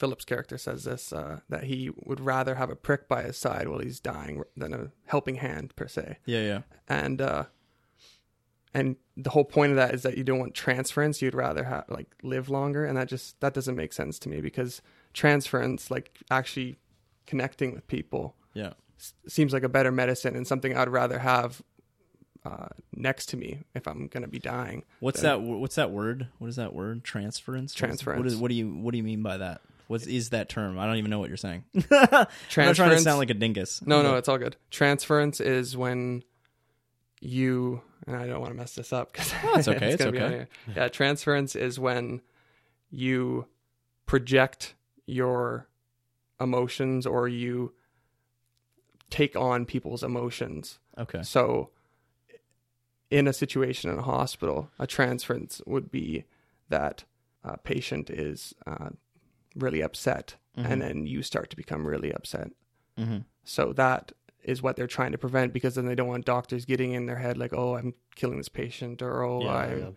Philip's character says this uh, that he would rather have a prick by his side while he's dying than a helping hand per se. Yeah, yeah. and uh and the whole point of that is that you don't want transference you'd rather have like live longer and that just that doesn't make sense to me because transference like actually connecting with people Yeah. s- seems like a better medicine and something I'd rather have uh, next to me if I'm going to be dying. What's that? What's that word? What is that word? Transference. Is- What, Transference. is, what do you What do you mean by that? What is that term? I don't even know what you're saying. I'm not trying to sound like a dingus. No, no, it's all good. Transference is when you and I don't want to mess this up because Oh, it's okay, it's on okay. here. Yeah, transference is when you project your emotions or you take on people's emotions. Okay. So, in a situation in a hospital, a transference would be that a patient is uh, really upset, and then you start to become really upset. hmm So that is what they're trying to prevent because then they don't want doctors getting in their head like, oh, I'm killing this patient or oh, Yeah, I. yeah.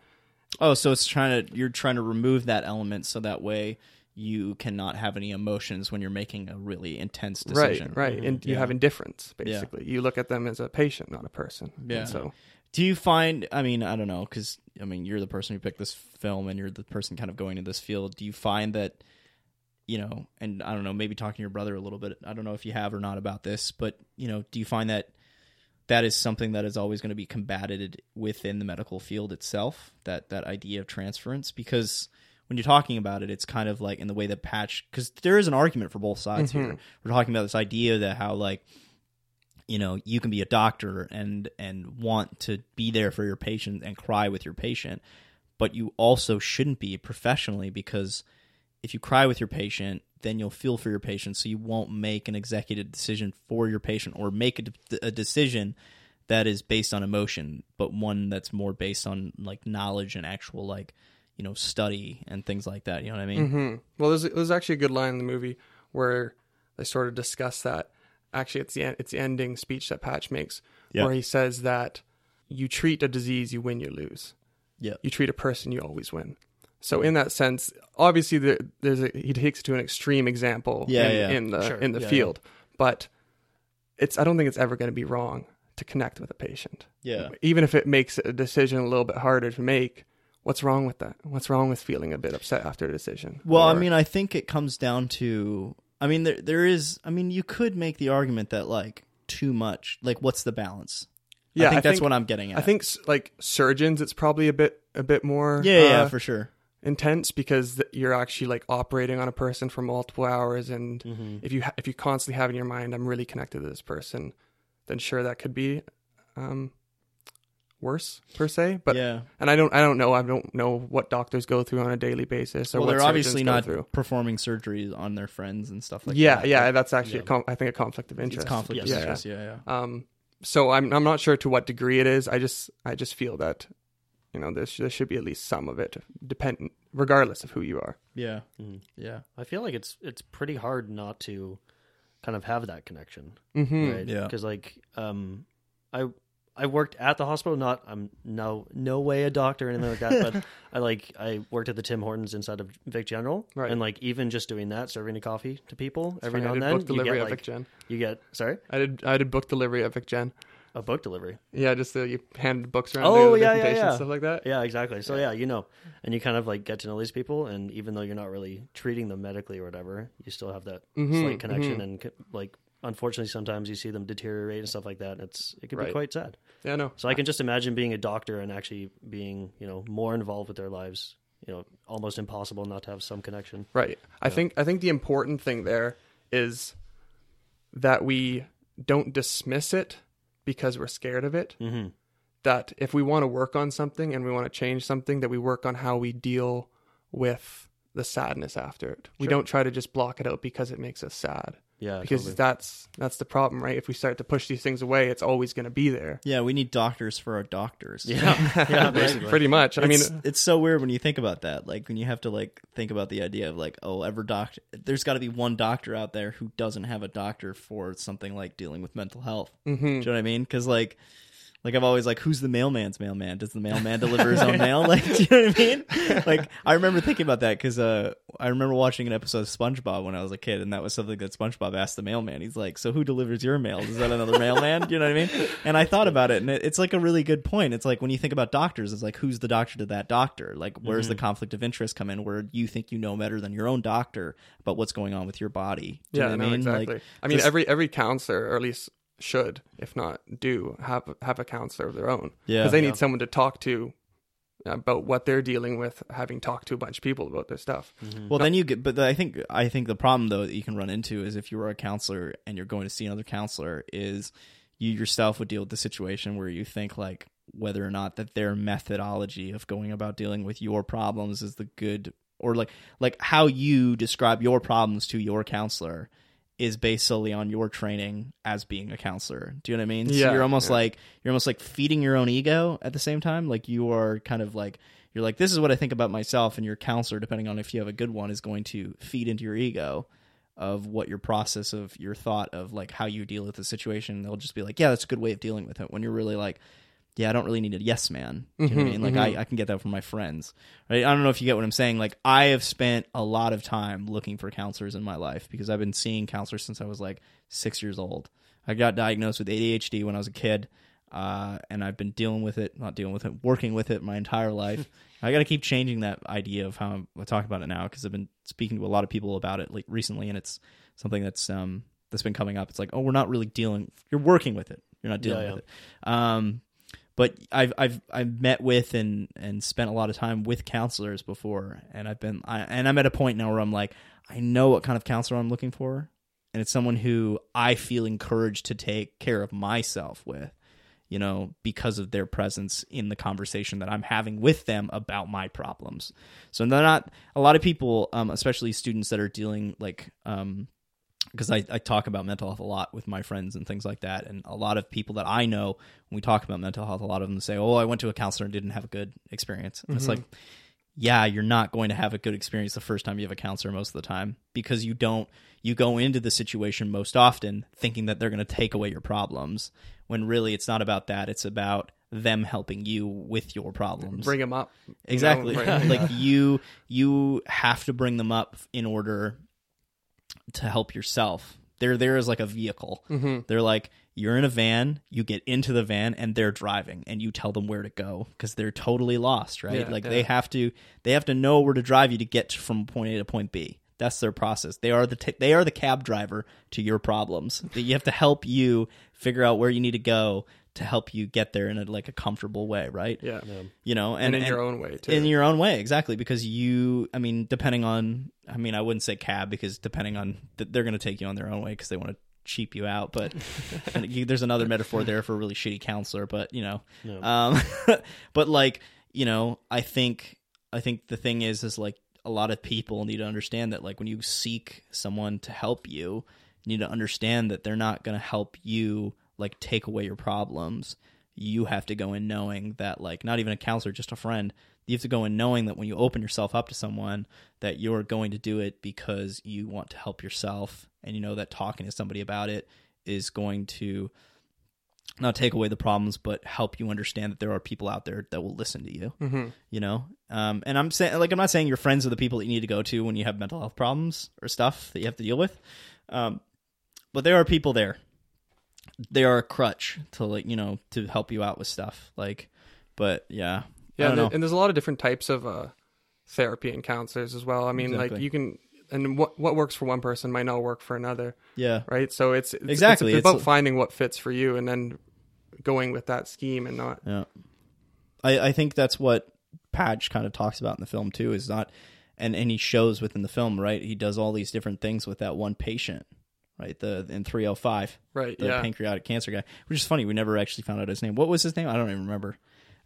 Oh, so it's trying to you're trying to remove that element so that way you cannot have any emotions when you're making a really intense Right, decision. right, and you Yeah. have indifference basically. You look at them as a patient, not a person. Yeah. And so Do you find? I mean, I don't know, because I mean, you're the person who picked this film, and you're the person kind of going in this field. Do you find that, you know, and I don't know, maybe talking to your brother a little bit. I don't know if you have or not about this, but you know, do you find that that is something that is always going to be combated within the medical field itself? That that idea of transference, because when you're talking about it, it's kind of like in the way that Patch, because there is an argument for both sides mm-hmm. here. We're talking about this idea that how like you know you can be a doctor and and want to be there for your patient and cry with your patient but you also shouldn't be professionally because if you cry with your patient then you'll feel for your patient so you won't make an executive decision for your patient or make a, de- a decision that is based on emotion but one that's more based on like knowledge and actual like you know study and things like that you know what i mean hmm Well, there's there's actually a good line in the movie where they sort of discuss that. Actually, it's the en- it's the ending speech that Patch makes, Yeah. where he says that you treat a disease, you win, you lose. yeah You treat a person, you always win. So in that sense, obviously there, there's a, he takes it to an extreme example Yeah, in, yeah. in the Sure. in the Yeah, field, but it's I don't think it's ever going to be wrong to connect with a patient, yeah even if it makes a decision a little bit harder to make. What's wrong with that? What's wrong with feeling a bit upset after a decision? Well, I mean, I think it comes down to. I mean, there there is. I mean, you could make the argument that like too much. Like, what's the balance? Yeah, I think I that's think- what I'm getting at. I think like surgeons, it's probably a bit a bit more Yeah, yeah, uh, for sure. Intense because you're actually like operating on a person for multiple hours, and Mm-hmm. if you ha- if you constantly have in your mind, I'm really connected to this person, then sure that could be um, worse per se. But yeah. and I don't I don't know I don't know what doctors go through on a daily basis or Well, they're obviously not through. performing surgeries on their friends and stuff like yeah, that. yeah, yeah that's actually Yeah. a com- I think a conflict of it's interest. conflict of Yes. interest. Yeah, yeah. Um, so I'm I'm not sure to what degree it is. I just I just feel that you know there sh- there should be at least some of it, dependent regardless of who you are. Yeah, Mhm. yeah, I feel like it's it's pretty hard not to kind of have that connection, Mm-hmm. right? Yeah. Because like um, I I worked at the hospital. Not I'm no no way a doctor or anything like that, but I like I worked at the Tim Hortons inside of Vic General, Right. and like even just doing that, serving a coffee to people every I now and did then, book you get at like Vic Gen. you get sorry I did I did book delivery at Vic Gen. a book delivery. Yeah, just the, you handed books around. Oh, the yeah, yeah, yeah. stuff like that. Yeah, exactly. So yeah, you know, and you kind of like get to know these people, and even though you're not really treating them medically or whatever, you still have that Mhm, slight connection, mhm. and like unfortunately sometimes you see them deteriorate and stuff like that. And it's it can be quite sad. Yeah, no. So I can just imagine being a doctor and actually being you know more involved with their lives. You know, almost impossible not to have some connection. Right. I think I think the important thing there is that we don't dismiss it because we're scared of it. Mm-hmm. That if we want to work on something and we want to change something, that we work on how we deal with the sadness after it. We don't try to just block it out because it makes us sad. Yeah, because totally. that's that's the problem, right? If we start to push these things away, it's always going to be there. yeah. We need doctors for our doctors. yeah, yeah, basically. Pretty much. I mean, it's, it's so weird when you think about that. Like when you have to like think about the idea of like, oh, ever doctor. There's got to be one doctor out there who doesn't have a doctor for something like dealing with mental health. mhm. Do you know what I mean? Because like, like I've always like, who's the mailman's mailman? Does the mailman deliver his own mail? Like, do you know what I mean? Like, I remember thinking about that because uh, I remember watching an episode of SpongeBob when I was a kid, and that was something that SpongeBob asked the mailman. He's like, "So who delivers your mail? Is that another mailman?" Do you know what I mean? And I thought about it, and it, it's like a really good point. It's like when you think about doctors, it's like, who's the doctor to that doctor? Like, where's the conflict of interest come in? Where you think you know better than your own doctor about what's going on with your body? Do you yeah, know what I mean? exactly. Like, I mean, every every counselor, or at least should, if not do, have have a counselor of their own. Yeah. because they need someone to talk to about what they're dealing with, having talked to a bunch of people about their stuff. Mm-hmm. Well, then you get, but the, I think I think the problem though that you can run into is if you are a counselor and you're going to see another counselor, is you yourself would deal with the situation where you think like whether or not that their methodology of going about dealing with your problems is the good or like like how you describe your problems to your counselor is based solely on your training as being a counselor. Do you know what I mean? so Yeah, you're almost yeah. like you're almost like feeding your own ego at the same time. Like you are kind of like you're like this is what I think about myself, and your counselor, depending on if you have a good one, is going to feed into your ego of what your process of your thought of like how you deal with the situation. They'll just be like, yeah, that's a good way of dealing with it. When you're really like, yeah, I don't really need a yes man. You know what I mean? Like I, I can get that from my friends. Right? I don't know if you get what I'm saying. Like I have spent a lot of time looking for counselors in my life because I've been seeing counselors since I was like six years old. I got diagnosed with ADHD when I was a kid. Uh, and I've been dealing with it, not dealing with it, working with it my entire life. I got to keep changing that idea of how I'm, I talk about it now because I've been speaking to a lot of people about it like recently, and it's something that's um that's been coming up. It's like, oh, we're not really dealing. You're working with it. You're not dealing Yeah, with it. Um, but I've I've I've met with and and spent a lot of time with counselors before, and I've been I, and I'm at a point now where I'm like, I know what kind of counselor I'm looking for, and it's someone who I feel encouraged to take care of myself with, you know, because of their presence in the conversation that I'm having with them about my problems. So they're not a lot of people, um, especially students that are dealing like um, because I, I talk about mental health a lot with my friends and things like that. And a lot of people that I know, when we talk about mental health, a lot of them say, Oh, I went to a counselor and didn't have a good experience. And it's mm-hmm. like, yeah, you're not going to have a good experience the first time you have a counselor most of the time because you don't, you go into the situation most often thinking that they're going to take away your problems when really it's not about that. It's about them helping you with your problems. Bring them up. Exactly. like you you have to bring them up in order to help yourself. They're there as like a vehicle. Mm-hmm. They're like you're in a van, you get into the van and they're driving and you tell them where to go because they're totally lost, right? Yeah, like yeah. they have to they have to know where to drive you to get from point A to point B. That's their process. They are the t- they are the cab driver to your problems. You have to help you figure out where you need to go to help you get there in a like a comfortable way, right? yeah. You know, And, and, in your own way too. in your own way exactly because you i mean depending on i mean i wouldn't say cab because depending on they're going to take you on their own way because they want to cheap you out but you, there's another metaphor there for a really shitty counselor but you know um but like you know i think i think the thing is is like a lot of people need to understand that like when you seek someone to help you you need to understand that they're not going to help you like take away your problems you have to go in knowing that like not even a counselor just a friend you have to go in knowing that when you open yourself up to someone that you're going to do it because you want to help yourself. And you know that talking to somebody about it is going to not take away the problems but help you understand that there are people out there that will listen to you Mm-hmm. you know? Um, and i'm saying like i'm not saying you're friends are the people that you need to go to when you have mental health problems or stuff that you have to deal with um, but there are people there they are a crutch to like you know to help you out with stuff like but yeah Yeah, and, and there's a lot of different types of uh, therapy and counselors as well. I mean, like you can, and what what works for one person might not work for another, yeah right? So it's, it's Exactly, it's it's- about finding what fits for you and then going with that scheme and not. Yeah. I, I think that's what Patch kind of talks about in the film too, is not and, and he shows within the film, right? He does all these different things with that one patient, right? The in three oh five. Right. The yeah. pancreatic cancer guy. Which is funny, we never actually found out his name. What was his name? I don't even remember.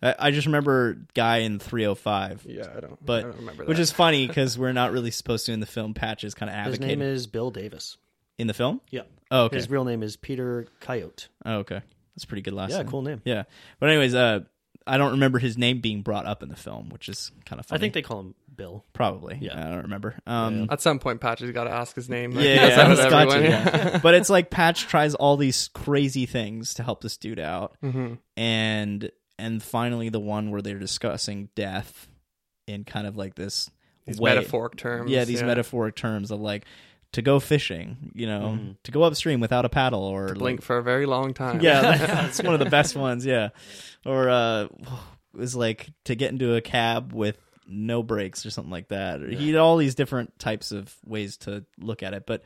I, I just remember guy in three oh five. yeah. I don't. But I don't remember that. which is funny because we're not really supposed to in the film. Patches kind of advocate. His name is Bill Davis. in the film. Yeah. Oh, okay. His real name is Peter Coyote. Oh, okay. That's a pretty good last Yeah, name. cool name. Yeah, but anyways, uh, I don't remember his name being brought up in the film, which is kind of funny. I think they call him Bill. Probably. Yeah. I don't remember. Um, At some point, Patch has got to ask his name. Yeah, Like, he yeah, does that with it's gotcha, yeah. but it's like Patch tries all these crazy things to help this dude out, hmm and and finally the one where they're discussing death in kind of like this These way. metaphoric terms. Yeah, these metaphoric terms of like to go fishing, you know, Mhm. to go upstream without a paddle, or Blink like, for a very long time. yeah, that's one of the best ones. Yeah, or uh, it was like to get into a cab with no breaks or something like that. Or He had all these different types of ways to look at it, but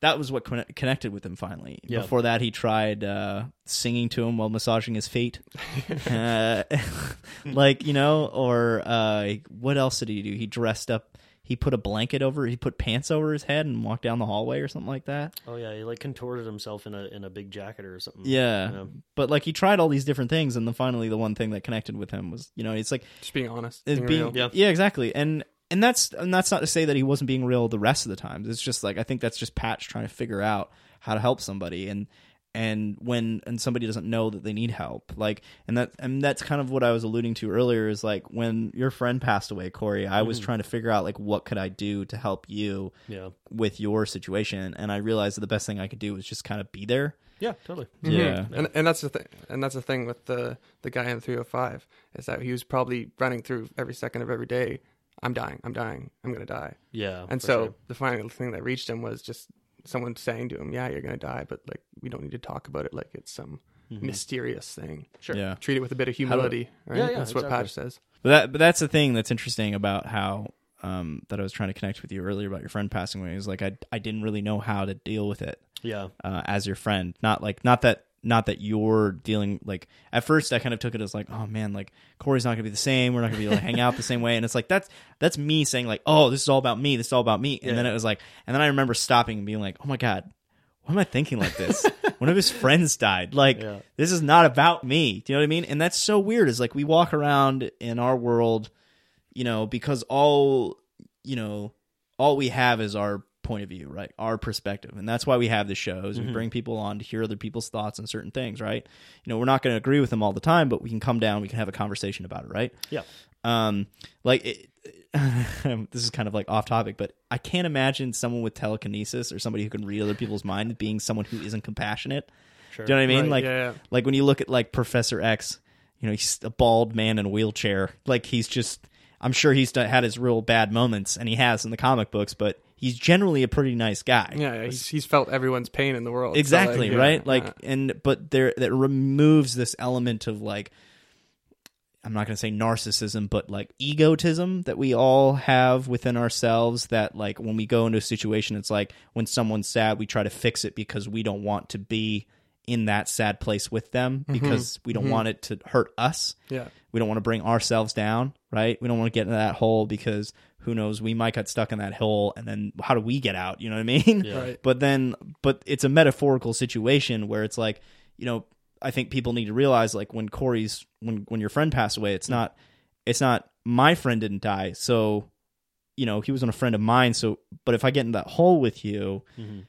that was what conne- connected with him finally. Yeah. Before that, he tried uh, singing to him while massaging his feet, uh, like you know, or uh, what else did he do? He dressed up. He put a blanket over. He put pants over his head and walked down the hallway or something like that. Oh yeah, he like contorted himself in a in a big jacket or something. Yeah. Yeah. But like he tried all these different things and then finally the one thing that connected with him was, you know, it's like Just being honest. being being real. Yeah. yeah. exactly. And and that's and that's not to say that he wasn't being real the rest of the times. It's just like I think that's just Patch trying to figure out how to help somebody and and when and somebody doesn't know that they need help like and that and that's kind of what i was alluding to earlier is like when your friend passed away corey i was trying to figure out like what could i do to help you Yeah. with your situation and i realized that the best thing i could do was just kind of be there Yeah, totally. Mhm. yeah and and that's the thing. And that's the thing with the the guy in the 305 is that he was probably running through every second of every day. I'm dying. I'm dying. I'm gonna die. Yeah. And so sure. the final thing that reached him was just someone saying to him, "Yeah, you're gonna die, but like we don't need to talk about it like it's some Mhm. mysterious thing. Sure. yeah Treat it with a bit of do- humility." right? Yeah, yeah, that's what exactly. Patch says. But that but that's the thing that's interesting about how um that I was trying to connect with you earlier about your friend passing away is like I I didn't really know how to deal with it Yeah. uh, as your friend. Not like not that not that you're dealing like at first I kind of took it as like oh man like Corey's not gonna be the same. We're not gonna be able to hang out the same way. And it's like that's that's me saying like oh this is all about me. This is all about me. And Yeah. then it was like and then I remember stopping and being like oh my god. Why am I thinking like this? One of his friends died. Like Yeah. this is not about me. Do you know what I mean? And that's so weird. Is like we walk around in our world, you know, because all you know, all we have is our point of view, right? Our perspective, and that's why we have the shows. We Mhm. bring people on to hear other people's thoughts on certain things, right? You know, we're not going to agree with them all the time, but we can come down. We can have a conversation about it, right? Yeah. Um, like it, this is kind of like off topic, but I can't imagine someone with telekinesis or somebody who can read other people's mind being someone who isn't compassionate. Sure. Do you know what I mean? Right, like, yeah, yeah. like when you look at like Professor X, you know, he's a bald man in a wheelchair. Like he's just, I'm sure he's had his real bad moments, and he has in the comic books, but he's generally a pretty nice guy. Yeah, yeah, he's, he's felt everyone's pain in the world. So, exactly like, yeah, right. Like, yeah. and but there that removes this element of like. I'm not going to say narcissism, but like egotism that we all have within ourselves. That, like, when we go into a situation, it's like when someone's sad, we try to fix it because we don't want to be in that sad place with them because we don't want it to hurt us. yeah, We don't want to bring ourselves down, right? We don't want to get into that hole because who knows, we might get stuck in that hole and then how do we get out? You know what I mean? Yeah. right. But then, but it's a metaphorical situation where it's like, you know, I think people need to realize like when Corey's, when, when your friend passed away, it's not, it's not my friend didn't die. So, you know, he wasn't a friend of mine. So, but if I get in that hole with you, Mhm.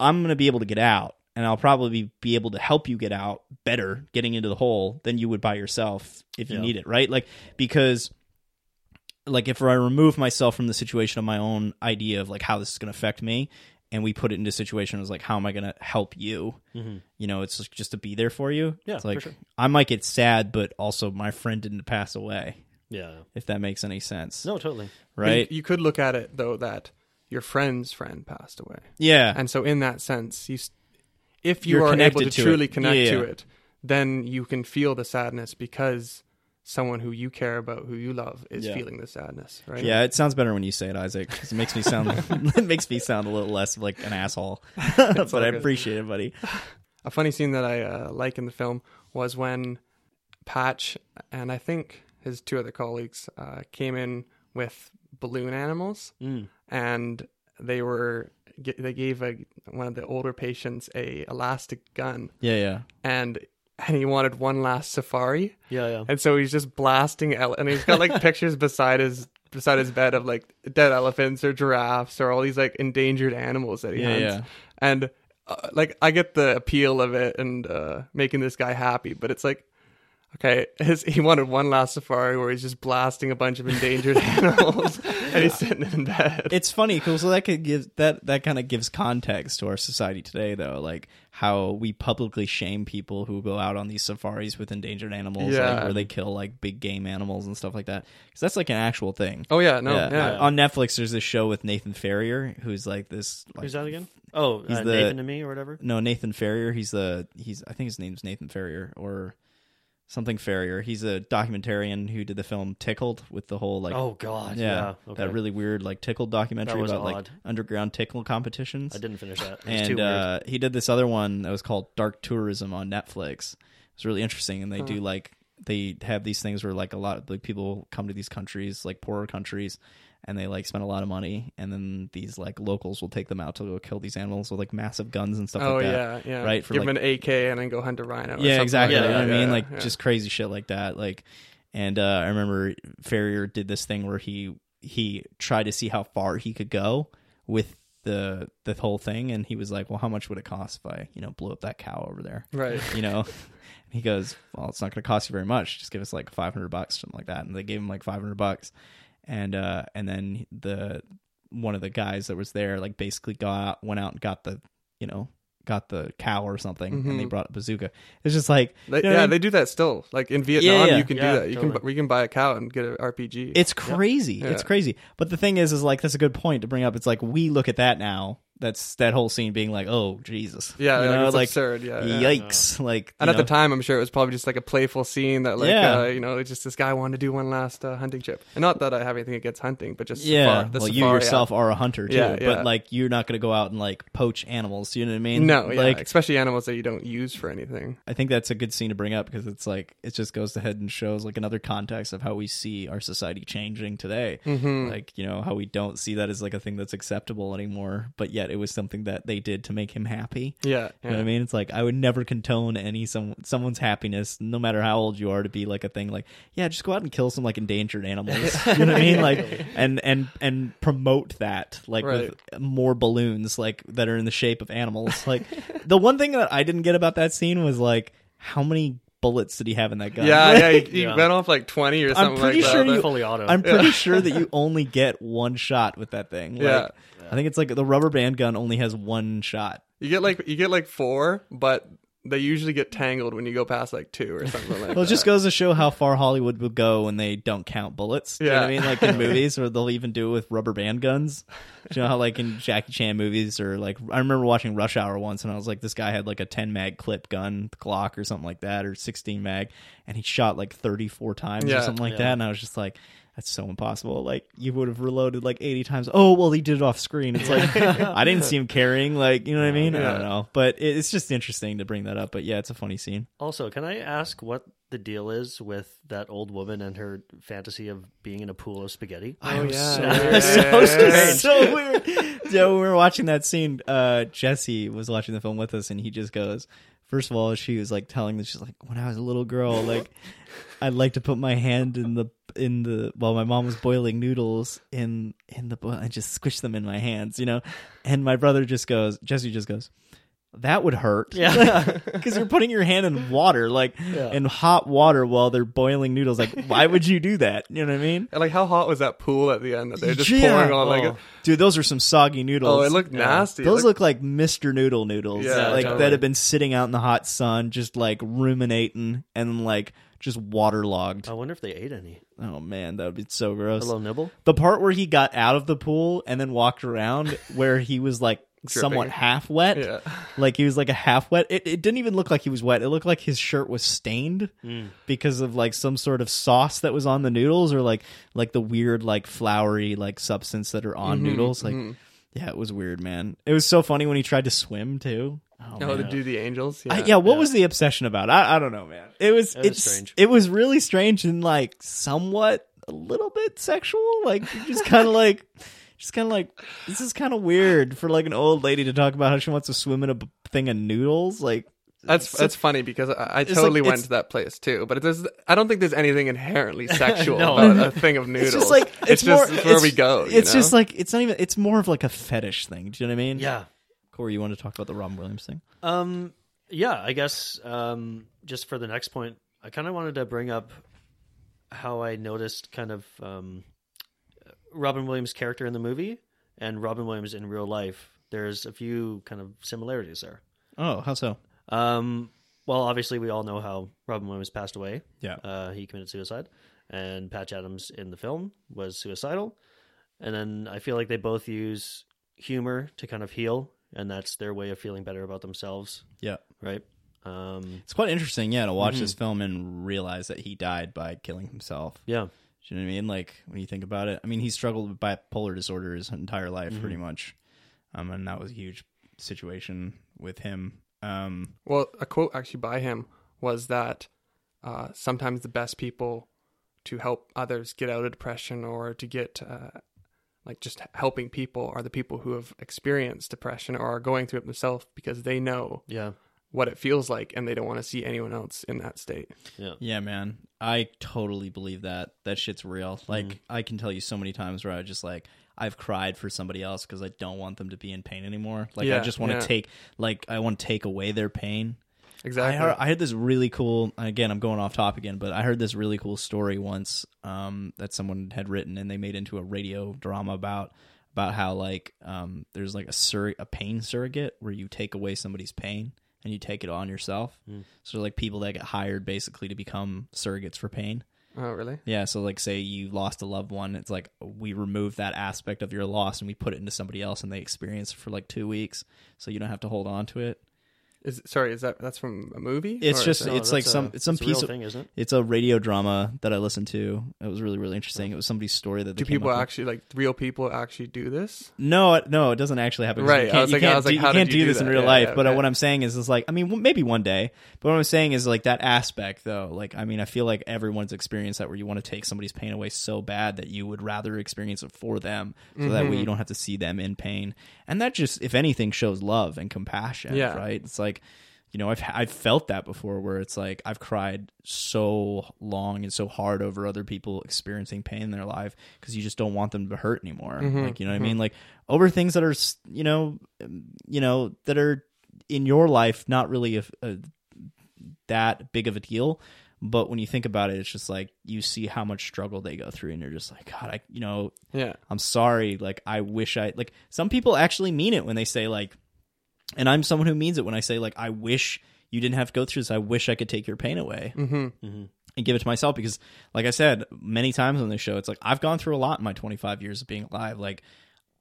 I'm going to be able to get out and I'll probably be able to help you get out better getting into the hole than you would by yourself if you Yeah. need it, right? Like because like if I remove myself from the situation of my own idea of like how this is going to affect me and we put it into a situation as like how am I going to help you? Mhm. You know, it's just, just to be there for you. Yeah, it's for like sure. I might get sad but also my friend didn't pass away Yeah. if that makes any sense. No, totally. Right? You, you could look at it though that your friend's friend passed away, yeah. and so in that sense, you, s- if you You're are able to, to truly it. connect Yeah, to it, then you can feel the sadness because someone who you care about, who you love, is Yeah. feeling the sadness, right? Yeah, it sounds better when you say it, Isaac. it makes me sound it makes me sound a little less like an asshole. but I appreciate it, buddy. A funny scene that I uh, like in the film was when Patch and I think his two other colleagues uh, came in with balloon animals, Mm. and they were they gave a, one of the older patients a elastic gun, Yeah, yeah. and and he wanted one last safari, Yeah, yeah. and so he's just blasting ele- and he's got like pictures beside his beside his bed of like dead elephants or giraffes or all these like endangered animals that he Yeah, hunts yeah. and uh, like I get the appeal of it and uh, making this guy happy, but it's like Okay, his, he wanted one last safari where he's just blasting a bunch of endangered animals, and he's sitting in bed. It's funny because that could give that that kind of gives context to our society today, though, like how we publicly shame people who go out on these safaris with endangered animals, like, where they kill like big game animals and stuff like that. Because that's like an actual thing. oh yeah, no, yeah. yeah, On Netflix, there's this show with Nathan Farrier, who's like this. Like, Who's that again? Oh, He's uh, the- Nathan to me or whatever. No, Nathan Farrier. He's the he's I think his name's Nathan Farrier or something Farrier. He's a documentarian who did the film Tickled with the whole like oh God, yeah, yeah, okay. that really weird like tickled documentary about like underground tickle competitions. I didn't finish that. It was too and weird. uh, he did this other one that was called Dark Tourism on Netflix. It's really interesting, and they do like they have these things where like a lot of like people come to these countries, like poorer countries, and they like spend a lot of money, and then these like locals will take them out to go kill these animals with like massive guns and stuff oh like that. yeah, yeah. right, for, Give like- him an AK and then go hunt a rhino. Yeah, exactly. Like you know what I mean? Yeah, Like yeah. just crazy shit like that. Like, and uh, I remember Farrier did this thing where he he tried to see how far he could go with the the whole thing, and he was like, "Well, how much would it cost if I you know blew up that cow over there?" right. You know. He goes, "Well, it's not going to cost you very much. Just give us like five hundred bucks, something like that." And they gave him like five hundred bucks, and uh, and then the one of the guys that was there like basically got went out and got the you know got the cow or something, and they Mhm. brought a bazooka. It's just like They, you know yeah, I mean? they do that still. Like in Vietnam, yeah. you can Yeah, do that. You can we can buy a cow and get an RPG. It's crazy. Yeah. It's crazy. But the thing is, is like that's a good point to bring up. It's like we look at that now. That's that whole scene being like, oh Jesus, yeah, you like, know, it's like absurd. Yeah, yeah. yikes, like. And at the time, I'm sure it was probably just like a playful scene that, like, Yeah. uh, you know, it's just this guy wanted to do one last uh, hunting trip. And not that I have anything against hunting, but just yeah, safari, well, you yourself app. are a hunter too, Yeah, yeah. but like you're not going to go out and like poach animals. You know what I mean? No, yeah, like especially animals that you don't use for anything. I think that's a good scene to bring up because it's like it just goes ahead and shows like another context of how we see our society changing today. Mm-hmm. Like you know how we don't see that as like a thing that's acceptable anymore, but yet it was something that they did to make him happy. Yeah, You know what I mean? It's like I would never contone any some someone's happiness, no matter how old you are, to be like a thing. Like, yeah, just go out and kill some like endangered animals. you know what I mean? Like, and and and promote that like with more balloons like that are in the shape of animals. Like, the one thing that I didn't get about that scene was like how many bullets did he have in that gun? Yeah, Like, yeah, he, he Yeah. went off like 20 or something pretty like sure that. you- fully auto. I'm pretty sure that you only get one shot with that thing. Like, Yeah. I think it's like the rubber band gun only has one shot. You get like you get like four, but they usually get tangled when you go past like two or something like that. Well, it just goes to show how far Hollywood would go when they don't count bullets. Do you know what I mean? Like in movies, or they'll even do it with rubber band guns. Do you know how, like in Jackie Chan movies, or like I remember watching Rush Hour once, and I was like, this guy had like a 10 mag clip gun, Glock or something like that, or 16 mag, and he shot like 34 times or something like Yeah. that, and I was just like. That's so impossible. Like you would have reloaded like eighty times. Oh well, he did it off screen. It's like I didn't see him carrying. Like you know what I mean? I don't know, but it's just interesting to bring that up. But yeah, it's a funny scene. Also, can I ask what the deal is with that old woman and her fantasy of being in a pool of spaghetti? Oh, was yeah. so, Yeah, so, yeah, yeah, so, yeah. so weird. Yeah, when we were watching that scene, uh, Jesse was watching the film with us, and he just goes, First of all, she was like telling that she's like, when I was a little girl, like I'd like to put my hand in the in the while my mom was boiling noodles in in the boil and just squish them in my hands, you know. And my brother just goes, Jesse just goes, that would hurt. Yeah. Because you're putting your hand in water, like Yeah. in hot water while they're boiling noodles. Like, why would you do that? You know what I mean? And, like how hot was that pool at the end that they're just Yeah. pouring on like Oh. Dude, those are some soggy noodles. oh it looked Yeah. nasty. It Those looked- look like Mr. Noodle noodles. Yeah, like totally. that have been sitting out in the hot sun, just like ruminating and like just waterlogged. I wonder if they ate any. Oh man, that would be so gross. A little nibble? The part where he got out of the pool and then walked around where he was like somewhat half wet. yeah. Like he was like a half wet. It, it didn't even look like he was wet. It looked like his shirt was stained Mm. because of like some sort of sauce that was on the noodles or like like the weird like floury like substance that are on Mhm, noodles. Like mhm. yeah, it was weird, man. It was so funny when he tried to swim too. Oh, Oh, man. to do the angels. I- Yeah. yeah, what yeah. was the obsession about? I, I don't know, man. It was, It was it's strange. it was really strange and like somewhat a little bit sexual. Like just kind of like just kind of like this is kind of weird for like an old lady to talk about how she wants to swim in a b- thing of noodles. Like That's so- that's funny because I, I totally like- went to that place too. But there's I don't think there's anything inherently sexual No. about a thing of noodles. it's just like it's, just more it's where it's- we go. you It's know? just like it's not even. It's more of like a fetish thing. Do you know what I mean? Yeah. Corey, you want to talk about the Robin Williams thing? Um, yeah, I guess um, just for the next point, I kind of wanted to bring up how I noticed kind of um, Robin Williams' character in the movie and Robin Williams in real life. There's a few kind of similarities there. Oh, how so? Um, well, obviously, we all know how Robin Williams passed away. Yeah. Uh, he committed suicide, and Patch Adams in the film was suicidal. And then I feel like they both use humor to kind of heal, and that's their way of feeling better about themselves, Yeah. right? Um, It's quite interesting, yeah, to watch Mhm. this film and realize that he died by killing himself. yeah, Do you know what I mean? Like when you think about it, I mean, he struggled with bipolar disorder his entire life, Mm-hmm. pretty much, um, and that was a huge situation with him. Um, Well, a quote actually by him was that uh, sometimes the best people to help others get out of depression or to get uh, like just helping people are the people who have experienced depression or are going through it themselves because they know yeah, what it feels like and they don't want to see anyone else in that state. yeah. yeah, man, I totally believe that. That shit's real. Mm-hmm. Like I can tell you so many times where I just like I've cried for somebody else because I don't want them to be in pain anymore. Like I just want to yeah. take, like I want to take away their pain. Exactly. I heard, I heard this really cool. Again, I'm going off top again, but I heard this really cool story once um, that someone had written, and they made into a radio drama about about how like um, there's like a sur- a pain surrogate where you take away somebody's pain and you take it on yourself. So like people that get hired basically to become surrogates for pain. oh, really? Yeah, so like say you lost a loved one, it's like we remove that aspect of your loss and we put it into somebody else and they experience it for like two weeks, so you don't have to hold on to it. Is sorry, is that that's from a movie? It's Or just it- No, it's like some a- it's some it's a real piece of thing, isn't it? it's a radio drama that I listened to. It was really really interesting. It was somebody's story that they do came people up with. actually like real people actually do this? No, no, it doesn't actually happen. Right, You I can't, was you like- I can't was like, do, how you can't you do do this in real Yeah, life. yeah, but okay. what I'm saying is, is like, I mean, maybe one day. But what I'm saying is, like, that aspect, though, like, I mean, I feel like everyone's experienced that where you want to take somebody's pain away so bad that you would rather experience it for them, so that Mm-hmm. way you don't have to see them in pain. And that just, if anything, shows love and compassion. Yeah. Right. It's like. You know, I've I've felt that before, where it's like I've cried so long and so hard over other people experiencing pain in their life because you just don't want them to hurt anymore. Mm-hmm. Like, you know what I mm-hmm. mean? Like over things that are, you know, you know that are in your life not really a, a, that big of a deal. But when you think about it, it's just like you see how much struggle they go through, and you're just like, God, I, you know, Yeah. I'm sorry. Like, I wish I like. Some people actually mean it when they say like, and I'm someone who means it when I say like, I wish you didn't have to go through this. I wish I could take your pain away Mm-hmm. and give it to myself because, like I said many times on this show, it's like I've gone through a lot in my 25 years of being alive. Like,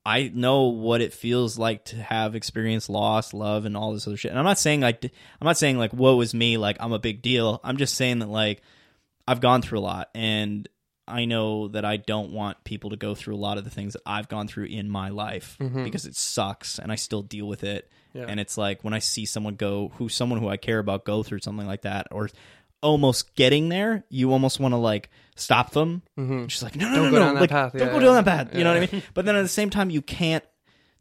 I know what it feels like to have experienced loss, love, and all this other shit. And I'm not saying like I'm not saying like woe is me, like I'm a big deal. I'm just saying that like I've gone through a lot, and I know that I don't want people to go through a lot of the things that I've gone through in my life because it sucks, and I still deal with it. Yeah. And it's like when I see someone go, who someone who I care about go through something like that, or almost getting there, you almost want to like stop them. Mm-hmm. Just like no, no, Don't no, go no, down that like, path. don't go yeah. down that path. You know what I mean? But then at the same time, you can't.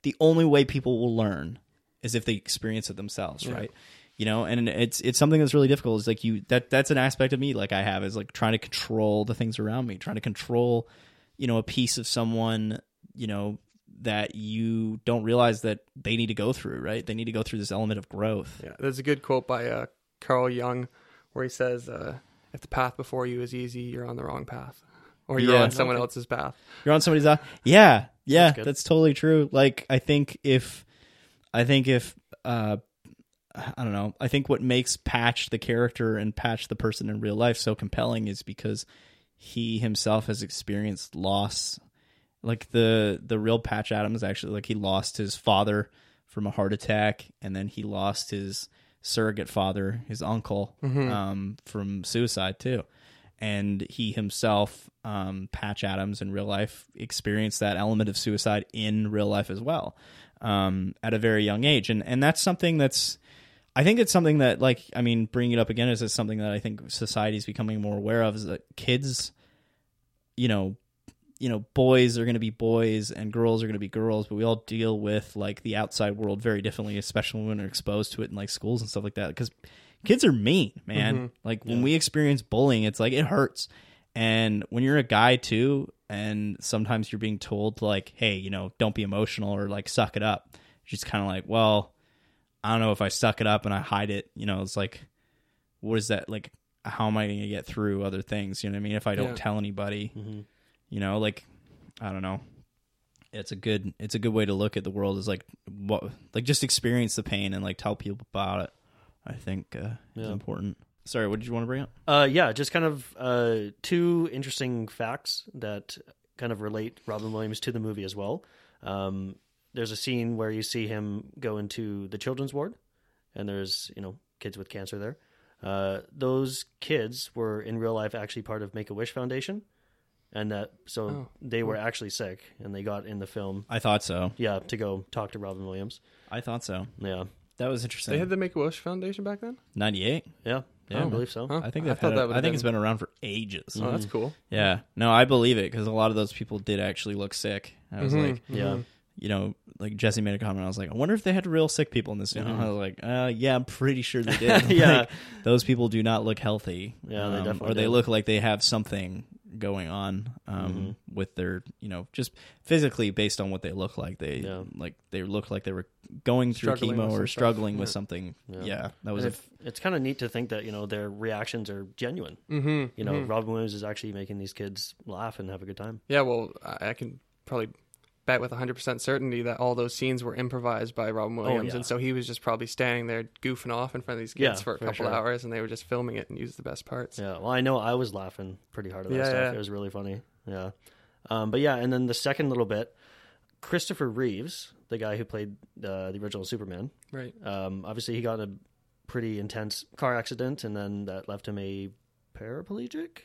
The only way people will learn is if they experience it themselves, right? You know, and it's it's something that's really difficult. Is like you that that's an aspect of me like I have is like trying to control the things around me, trying to control, you know, a piece of someone, you know, that you don't realize that they need to go through, right? They need to go through this element of growth. Yeah, there's a good quote by uh, Carl Jung where he says, uh, "If the path before you is easy, you're on the wrong path, or you're Yeah. on someone else's path." You're on somebody's out. Yeah, yeah, That's that's, totally true. Like I think if, I think if, uh, I don't know. I think what makes Patch the character and Patch the person in real life so compelling is because he himself has experienced loss. Like the the real Patch Adams actually, like he lost his father from a heart attack, and then he lost his surrogate father, his uncle, um, from suicide too and he himself, um, Patch Adams, in real life, experienced that element of suicide in real life as well, um, at a very young age, and and that's something that's, I think it's something that, like, I mean, bringing it up again is it's something that I think society is becoming more aware of is that kids, you know, you know, boys are going to be boys and girls are going to be girls, but we all deal with like the outside world very differently, especially when we're exposed to it in like schools and stuff like that. Because kids are mean, man. Mm-hmm. Like when we experience bullying, it's like it hurts. And when you're a guy too, and sometimes you're being told like, "Hey, you know, don't be emotional or like suck it up," you're just kind of like, "Well, I don't know if I suck it up and I hide it." You know, it's like, what is that like? how am I going to get through other things? You know what I mean? If I don't Yeah. tell anybody, Mm-hmm. you know, like I don't know. It's a good it's a good way to look at the world is like what like just experience the pain and like tell people about it. I think uh, is important. Sorry, what did you want to bring up? Uh, yeah, just kind of uh, two interesting facts that kind of relate Robin Williams to the movie as well. Um, there's a scene where you see him go into the children's ward, and there's you know kids with cancer there. Uh, those kids were in real life actually part of Make a Wish Foundation, and that so Oh, they were actually sick, and they got in the film, I thought so. yeah, to go talk to Robin Williams. I thought so. Yeah, That was interesting. They had the Make a Wish Foundation back then. 98. yeah, Yeah, I believe so. Huh? I think I thought had that I think been... it's been around for ages. Oh, that's cool. Yeah. No, I believe it because a lot of those people did actually look sick. I was Mhm, like, Yeah. mhm. You know, like Jesse made a comment. I was like, I wonder if they had real sick people in this. You know, I was like, uh, yeah, I'm pretty sure they did. Yeah. Like, those people do not look healthy. Yeah, they um, definitely or they did. look like they have something going on um, Mm-hmm. with their, you know, just physically based on what they look like. They Yeah. like they look like they were going through Struggling chemo or some stuff. struggling with something. Yeah. Yeah, that was And a it's kind of neat to think that you know their reactions are genuine. Mm-hmm. You know, Robin Williams is actually making these kids laugh and have a good time. Yeah, well, I I can probably bet with 100% certainty that all those scenes were improvised by Robin Williams. yeah. And so he was just probably standing there goofing off in front of these kids Yeah, for a for couple sure. hours and they were just filming it and used the best parts. Yeah, well, I know I was laughing pretty hard at that Yeah, stuff. yeah. It was really funny. Yeah, um, but yeah, and then the second little bit, Christopher Reeves, the guy who played uh, the original Superman, Right. um, obviously he got in a pretty intense car accident, and then that left him a paraplegic.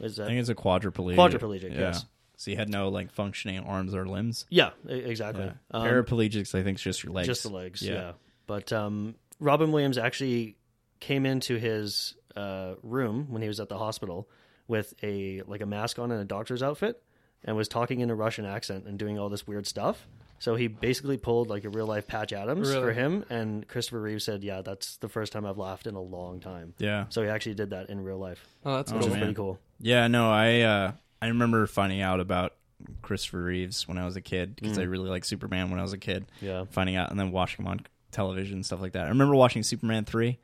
Is that? I think it's a quadriplegic. Quadriplegic, Yeah. yes. So he had no like functioning arms or limbs. Yeah, e- exactly. Yeah. Um, Paraplegics, I think, is just your legs. Just the legs, yeah. Yeah. But um, Robin Williams actually came into his uh, room when he was at the hospital with a like a mask on and a doctor's outfit, and was talking in a Russian accent and doing all this weird stuff. So he basically pulled like a real life Patch Adams for him, and Christopher Reeve said, "Yeah, that's the first time I've laughed in a long time." Yeah. So he actually did that in real life, Oh, that's Oh, which cool. is man. pretty cool. Yeah, no, I uh I remember finding out about Christopher Reeves when I was a kid because I mm. really liked Superman when I was a kid. Yeah. Finding out and then watching him on television and stuff like that. I remember watching Superman 3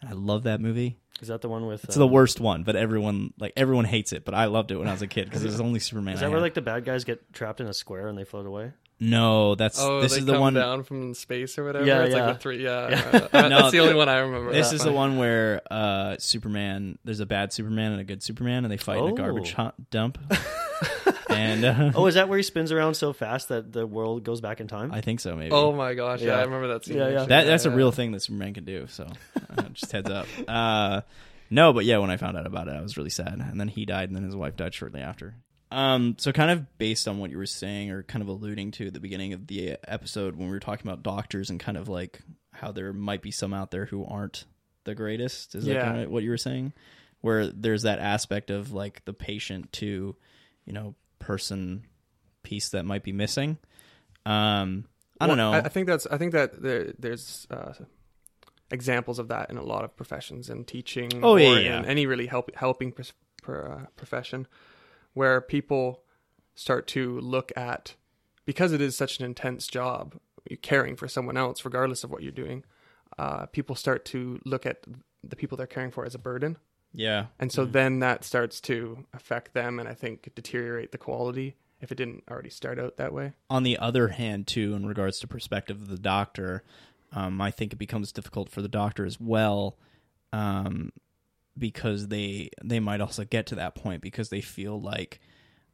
and I love that movie. Is that the one with? It's the um, worst one, but everyone like everyone hates it, but I loved it when I was a kid because it was only Superman. Is I that where had. like the bad guys get trapped in a square and they float away? No, that's Oh, this they is the come one down from space or whatever. Yeah, it's yeah. like the three. Yeah, Yeah. uh, No, that's the only one I remember. This Yeah. is the one where uh, Superman. There's a bad Superman and a good Superman, and they fight in Oh. a garbage hu- dump. and uh, Oh, is that where he spins around so fast that the world goes back in time? I think so. Maybe. Oh my gosh! Yeah, Yeah. I remember that scene. Yeah, yeah. that that's a Yeah. real thing that Superman can do. So uh, just heads up. Uh, no, but yeah, when I found out about it, I was really sad. And then he died, and then his wife died shortly after. Um, so kind of based on what you were saying, or kind of alluding to at the beginning of the episode when we were talking about doctors and kind of like how there might be some out there who aren't the greatest. Is that kind of what you were saying? Where there's that aspect of like the patient to, you know, person piece that might be missing. Um, I don't know. I, I think that's. I think that there, there's uh, examples of that in a lot of professions and teaching. Oh, yeah, or yeah. in any really help, helping pros- per, uh, profession, where people start to look at because it is such an intense job, caring for someone else, regardless of what you're doing. Uh, people start to look at the people they're caring for as a burden, yeah. and so then that starts to affect them, and I think deteriorate the quality if it didn't already start out that way. on the other hand, too, in regards to perspective of the doctor, um, I think it becomes difficult for the doctor as well, um, because they they might also get to that point because they feel like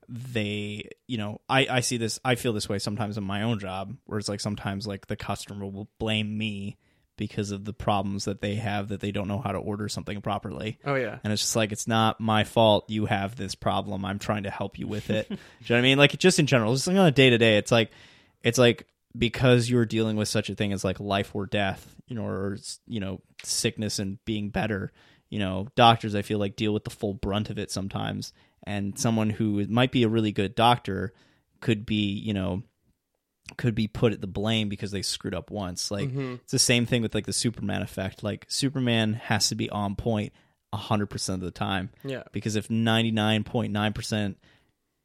they, you know, I I see this, I feel this way sometimes in my own job, where it's like sometimes like the customer will blame me because of the problems that they have that they don't know how to order something properly. Oh yeah. And it's just like it's not my fault you have this problem. I'm trying to help you with it. Do you know what I mean? Like just in general, just like on a day to day, it's like it's like because you're dealing with such a thing as like life or death, you know, or you know, sickness and being better. You know, doctors I feel like deal with the full brunt of it sometimes. And someone who might be a really good doctor could be, you know, could be put at the blame because they screwed up once. Like mm-hmm. it's the same thing with like the Superman effect. Like Superman has to be on point 100% of the time Yeah. because if 99.9%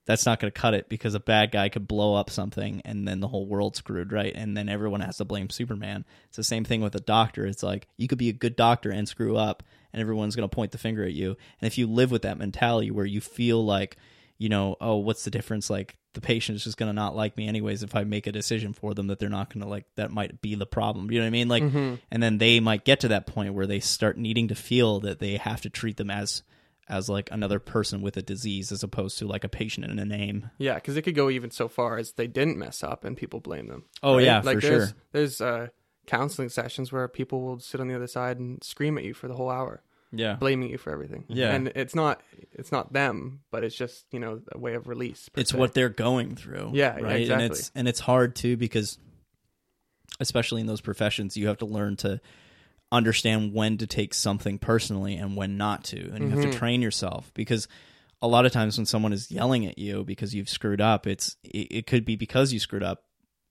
that's not going to cut it because a bad guy could blow up something and then the whole world's screwed, right? And then everyone has to blame Superman. It's the same thing with a doctor. It's like you could be a good doctor and screw up, and everyone's going to point the finger at you. And if you live with that mentality where you feel like, you know, oh, what's the difference? Like the patient is just going to not like me anyways if I make a decision for them that they're not going to like, that might be the problem. You know what I mean? Like, mm-hmm. and then they might get to that point where they start needing to feel that they have to treat them as as like another person with a disease as opposed to like a patient in a name. Yeah, because it could go even so far as they didn't mess up and people blame them. Oh, right? yeah, like for there's, sure. There's uh, counseling sessions where people will sit on the other side and scream at you for the whole hour, Yeah. blaming you for everything. Yeah. and it's not it's not them, but it's just you know a way of release. it's se. what they're going through. Yeah, yeah, right. exactly. And it's and it's hard too because, especially in those professions, you have to learn to understand when to take something personally and when not to, and you have Mm-hmm. to train yourself because a lot of times when someone is yelling at you because you've screwed up, it's it, it could be because you screwed up,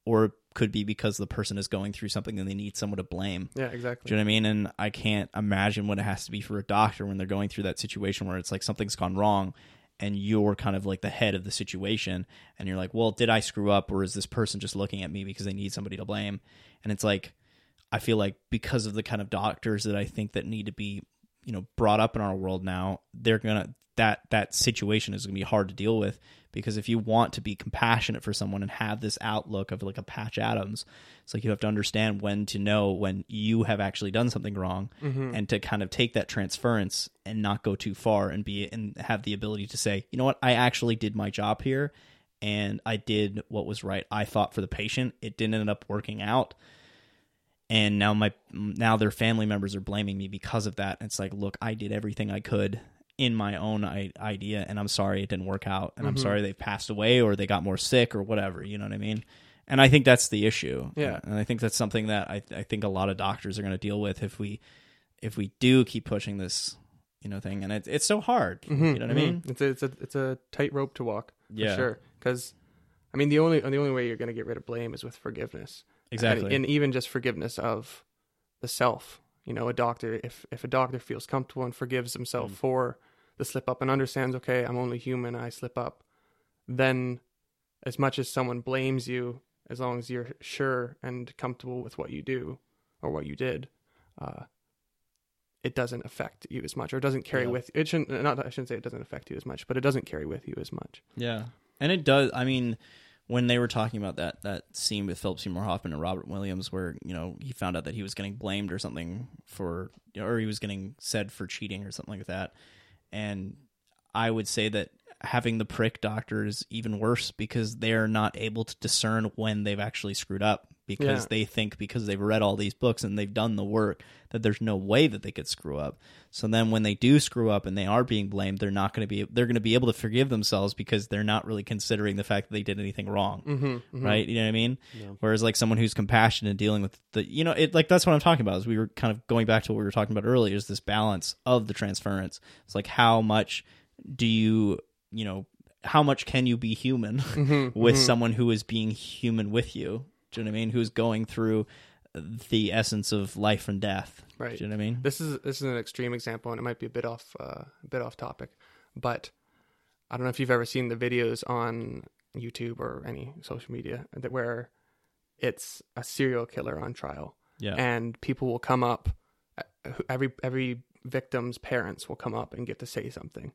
or it could be because the person is going through something and they need someone to blame. yeah, exactly. Do you know what I mean? And I can't imagine what it has to be for a doctor when they're going through that situation where it's like something's gone wrong and you're kind of like the head of the situation and you're like, well, did I screw up or is this person just looking at me because they need somebody to blame? And it's like, I feel like because of the kind of doctors that I think that need to be, you know, brought up in our world now, they're gonna that that situation is gonna be hard to deal with because if you want to be compassionate for someone and have this outlook of like a Patch Adams, it's like you have to understand when to know when you have actually done something wrong mm-hmm. and to kind of take that transference and not go too far and be and have the ability to say, you know what, I actually did my job here and I did what was right. I thought for the patient. It didn't end up working out and now my now their family members are blaming me because of that. It's like, look, I did everything I could in my own I- idea, and I'm sorry it didn't work out, and I'm mm-hmm. sorry they passed away or they got more sick or whatever. You know what I mean? And I think that's the issue. Yeah. and I think that's something that I I think a lot of doctors are going to deal with if we if we do keep pushing this you know thing, and it's it's so hard. You mm-hmm. know what I mean? Mm-hmm. It's a, it's a it's a tightrope to walk. Yeah. for sure. Because I mean, the only the only way you're going to get rid of blame is with forgiveness. Exactly. and, and even just forgiveness of the self. You know, a doctor if if a doctor feels comfortable and forgives himself for the slip up and understands, okay, I'm only human, I slip up, then as much as someone blames you, as long as you're sure and comfortable with what you do or what you did, uh, it doesn't affect you as much, or it doesn't carry Yeah. with it. Shouldn't not I shouldn't say it doesn't affect you as much, but it doesn't carry with you as much. Yeah, and it does. I mean, when they were talking about that that scene with Philip Seymour Hoffman and Robert Williams, where you know he found out that he was getting blamed or something for, or he was getting said for cheating or something like that, and I would say that having the prick doctor is even worse because they're not able to discern when they've actually screwed up because Yeah. they think because they've read all these books and they've done the work that there's no way that they could screw up. So then when they do screw up and they are being blamed, they're not going to be they're going to be able to forgive themselves because they're not really considering the fact that they did anything wrong. Mm-hmm, Right? You know what I mean? Yeah. Whereas like someone who's compassionate and dealing with the you know, it like that's what I'm talking about. Is we were kind of going back to what we were talking about earlier is this balance of the transference. It's like how much do you, you know, how much can you be human Mm-hmm, with someone who is being human with you? Do you know what I mean? Who's going through the essence of life and death? Right. Do you know what I mean? This is this is an extreme example, and it might be a bit off uh, a bit off topic, but I don't know if you've ever seen the videos on YouTube or any social media that where it's a serial killer on trial, Yeah. and people will come up, uh, every every victim's parents will come up and get to say something,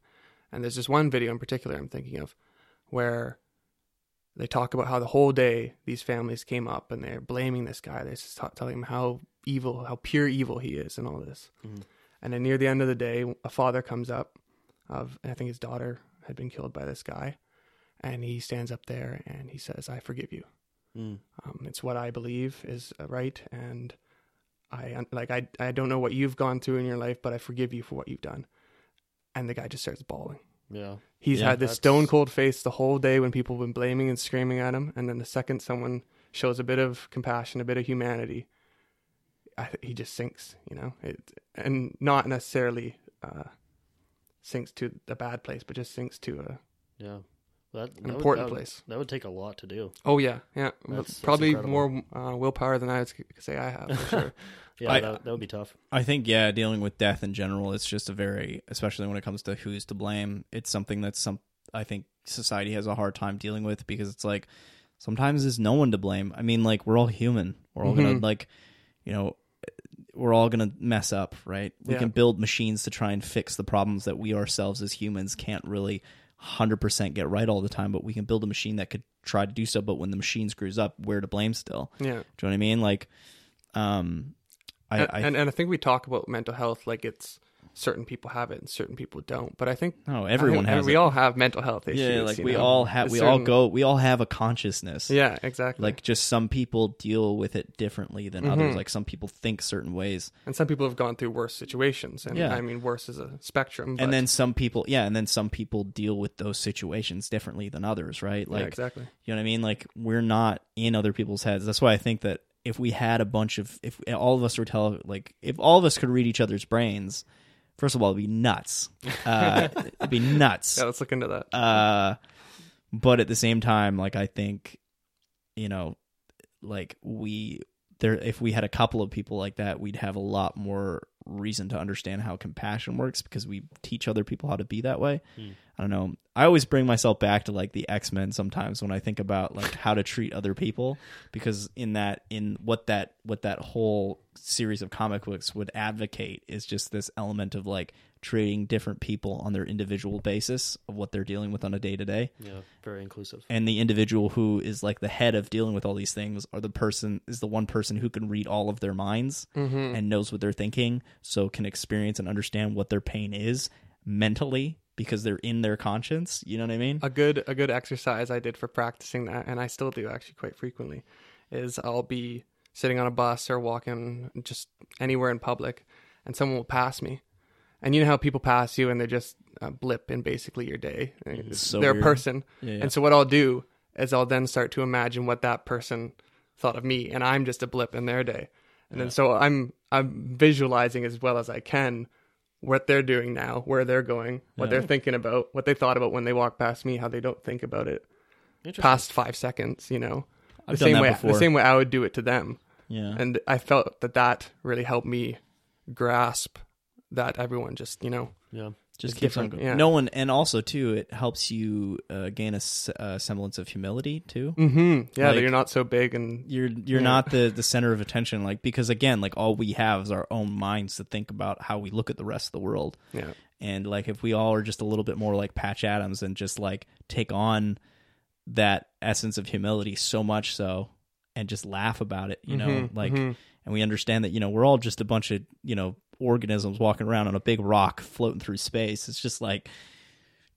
and there's just one video in particular I'm thinking of, where they talk about how the whole day these families came up and they're blaming this guy. They're just ta- telling him how evil, how pure evil he is, and all this. Mhm. And then near the end of the day, a father comes up of I think his daughter had been killed by this guy, and he stands up there and he says, "I forgive you. Mm. Um, it's what I believe is uh, right, and I like I I don't know what you've gone through in your life, but I forgive you for what you've done." And the guy just starts bawling. Yeah. He's Yeah, had this that's- stone cold face the whole day when people have been blaming and screaming at him, and then the second someone shows a bit of compassion, a bit of humanity, I, he just sinks, you know, it, and not necessarily uh, sinks to the bad place, but just sinks to a Yeah. That, that an would- important that would- place. That would take a lot to do. Oh yeah, yeah, That's- that's probably incredible. more uh, willpower than I would say I have for sure. Yeah, I- that, that would be tough. I think yeah, dealing with death in general, it's just a very, especially when it comes to who's to blame. It's something that's some I think society has a hard time dealing with because it's like sometimes there's no one to blame. I mean, like we're all human. We're all gonna Mhm. like, you know, we're all gonna mess up, right? We Yeah. can build machines to try and fix the problems that we ourselves as humans can't really 100% get right all the time, but we can build a machine that could try to do so. But when the machine screws up, we're to blame still. Yeah. Do you know what I mean? Like, um, I, and, I and and I think we talk about mental health like it's certain people have it and certain people don't. But I think no, everyone think has we it. all have mental health issues. yeah, like we know? all have, we all go, we all have a consciousness. Yeah, exactly. Like just some people deal with it differently than others. Mhm. Like some people think certain ways, and some people have gone through worse situations, and Yeah. I mean, worse is a spectrum. But, and then some people, yeah, and then some people deal with those situations differently than others, right? yeah, Like, exactly. you know what I mean? Like we're not in other people's heads. That's why I think that if we had a bunch of, if all of us were tell, like, if all of us could read each other's brains, first of all, it'd be nuts. Uh, it'd be nuts. Yeah, let's look into that. Uh, but at the same time, like I think, you know, like we there, if we had a couple of people like that, we'd have a lot more reason to understand how compassion works because we teach other people how to be that way. Hmm. I don't know. I always bring myself back to like the X Men sometimes when I think about like how to treat other people because in that in what that what that whole series of comic books would advocate is just this element of like treating different people on their individual basis of what they're dealing with on a day to day Yeah, very inclusive. and the individual who is like the head of dealing with all these things are the person is the one person who can read all of their minds Mm-hmm. and knows what they're thinking so can experience and understand what their pain is mentally because they're in their conscience you know what i mean a good a good exercise I did for practicing that, and I still do actually quite frequently, is I'll be sitting on a bus or walking just anywhere in public, and someone will pass me, and you know how people pass you and they're just a blip in basically your day. so they're weird. a person, yeah, yeah. and so what I'll do is I'll then start to imagine what that person thought of me, and I'm just a blip in their day, and then so I'm I'm visualizing as well as I can what they're doing now, where they're going, what Yeah. they're thinking about, what they thought about when they walk past me, how they don't think about it past five seconds. You know, the I've done same way before. the same way I would do it to them, yeah and I felt that that really helped me grasp that everyone just you know Yeah. just keeps on going yeah. no one and also too it helps you uh, gain a s- uh, semblance of humility too mm-hmm. yeah Like- that you're not so big and you're you're Yeah. not the the center of attention like because again like all we have is our own minds to think about how we look at the rest of the world yeah and like if we all are just a little bit more like patch adams and just like take on that essence of humility so much so and just laugh about it you know Mhm, like mhm. and we understand that you know we're all just a bunch of you know organisms walking around on a big rock floating through space it's just like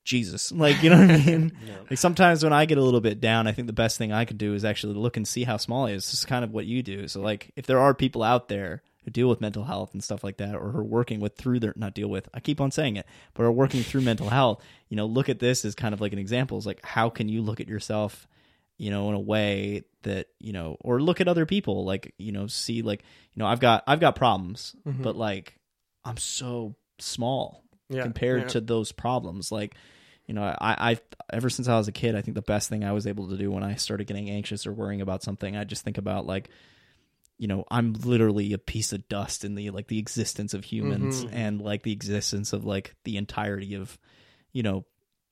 jesus like you know what i mean Yeah. like sometimes when I get a little bit down, I think the best thing I could do is actually look and see how small is. This is kind of what you do. So like if there are people out there who deal with mental health and stuff like that, or who are working with through their not deal with, I keep on saying it, but are working through mental health, you know, look at this as kind of like an example. Is like how can you look at yourself, you know, in a way that, you know, or look at other people, like, you know, see like, you know, I've got I've got problems, Mhm. but like I'm so small yeah compared yeah. to those problems. Like, you know, I, I, ever since I was a kid, I think the best thing I was able to do when I started getting anxious or worrying about something, I just think about like, you know, I'm literally a piece of dust in the like the existence of humans Mhm. and like the existence of like the entirety of, you know,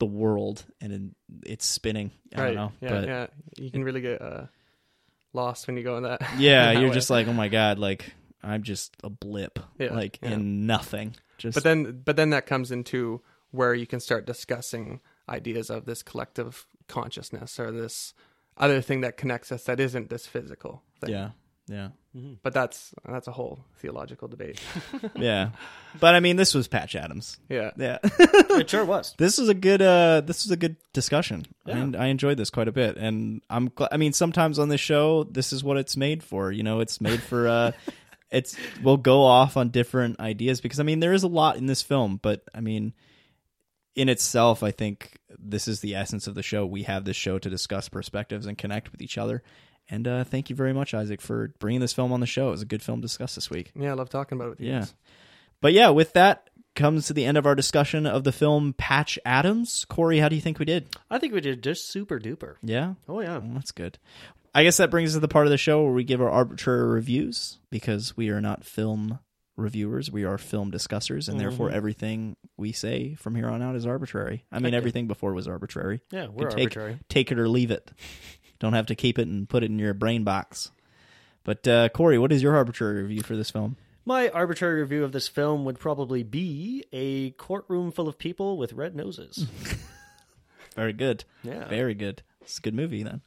the world and in, it's spinning. I right don't know, yeah but yeah you can really get uh, lost when you go in that yeah, in that you're way. just like, oh my god, like I'm just a blip, Yeah, like yeah. in nothing. Just but then but then that comes into where you can start discussing ideas of this collective consciousness or this other thing that connects us that isn't this physical thing yeah, yeah. Mhm. but that's that's a whole theological debate yeah. But I mean, this was Patch Adams. yeah Yeah. It sure was. this was a good uh this was a good discussion. Yeah. And I enjoyed this quite a bit and I'm gl- I mean sometimes on this show this is what it's made for, you know, it's made for uh it's we'll go off on different ideas because I mean there is a lot in this film, but I mean in itself I think this is the essence of the show. We have this show to discuss perspectives and connect with each other. And uh thank you very much Isaac for bringing this film on the show. It was a good film to discuss this week. yeah i love talking about it with you Yeah. guys. But yeah, with that comes to the end of our discussion of the film Patch Adams. Corey, how do you think we did? I think we did just super duper. Yeah, Oh yeah. well, that's good. I guess that brings us to the part of the show where we give our arbitrary reviews because we are not film reviewers. We are film discussers, and therefore Mhm. everything we say from here on out is arbitrary. I mean, Heck yeah. everything before was arbitrary. Yeah, we're can take, arbitrary. take it or leave it. Don't have to keep it and put it in your brain box. But uh, Corey, what is your arbitrary review for this film? My arbitrary review of this film would probably be a courtroom full of people with red noses. Very good. Yeah. Very good. It's a good movie then.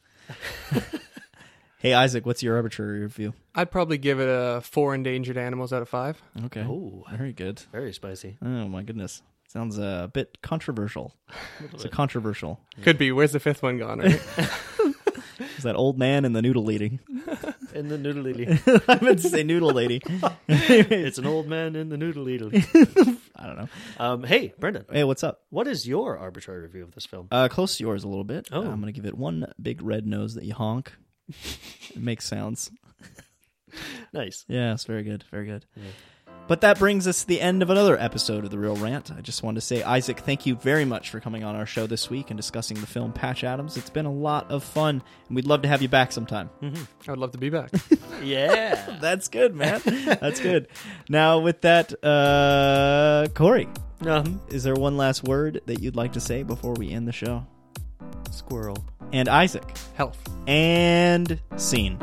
hey Isaac, what's your arbitrary review? I'd probably give it a four endangered animals out of five. Okay. Oh, Very good. very spicy. Oh my goodness. Sounds uh, a bit controversial. It's a controversial. Could be. Where's the fifth one gone? Right? That old man and the noodle lady? In the noodle lady. I meant to say noodle lady. it's an old man in the noodle lady. I don't know. Um, hey, Breandan, Hey, what's up? what is your arbitrary review of this film? Uh, close to yours a little bit. Oh. I'm gonna give it one big red nose that you honk. it makes sounds. Nice. Yeah, it's very good. Very good. But that brings us to the end of another episode of The Reel Rant. I just wanted to say, Isaac, thank you very much for coming on our show this week and discussing the film Patch Adams. It's been a lot of fun, and we'd love to have you back sometime. I would love to be back. Yeah. That's good, man. That's good. Now, with that, uh, Corey, um, is there one last word that you'd like to say before we end the show? squirrel. And Isaac, Health. and scene.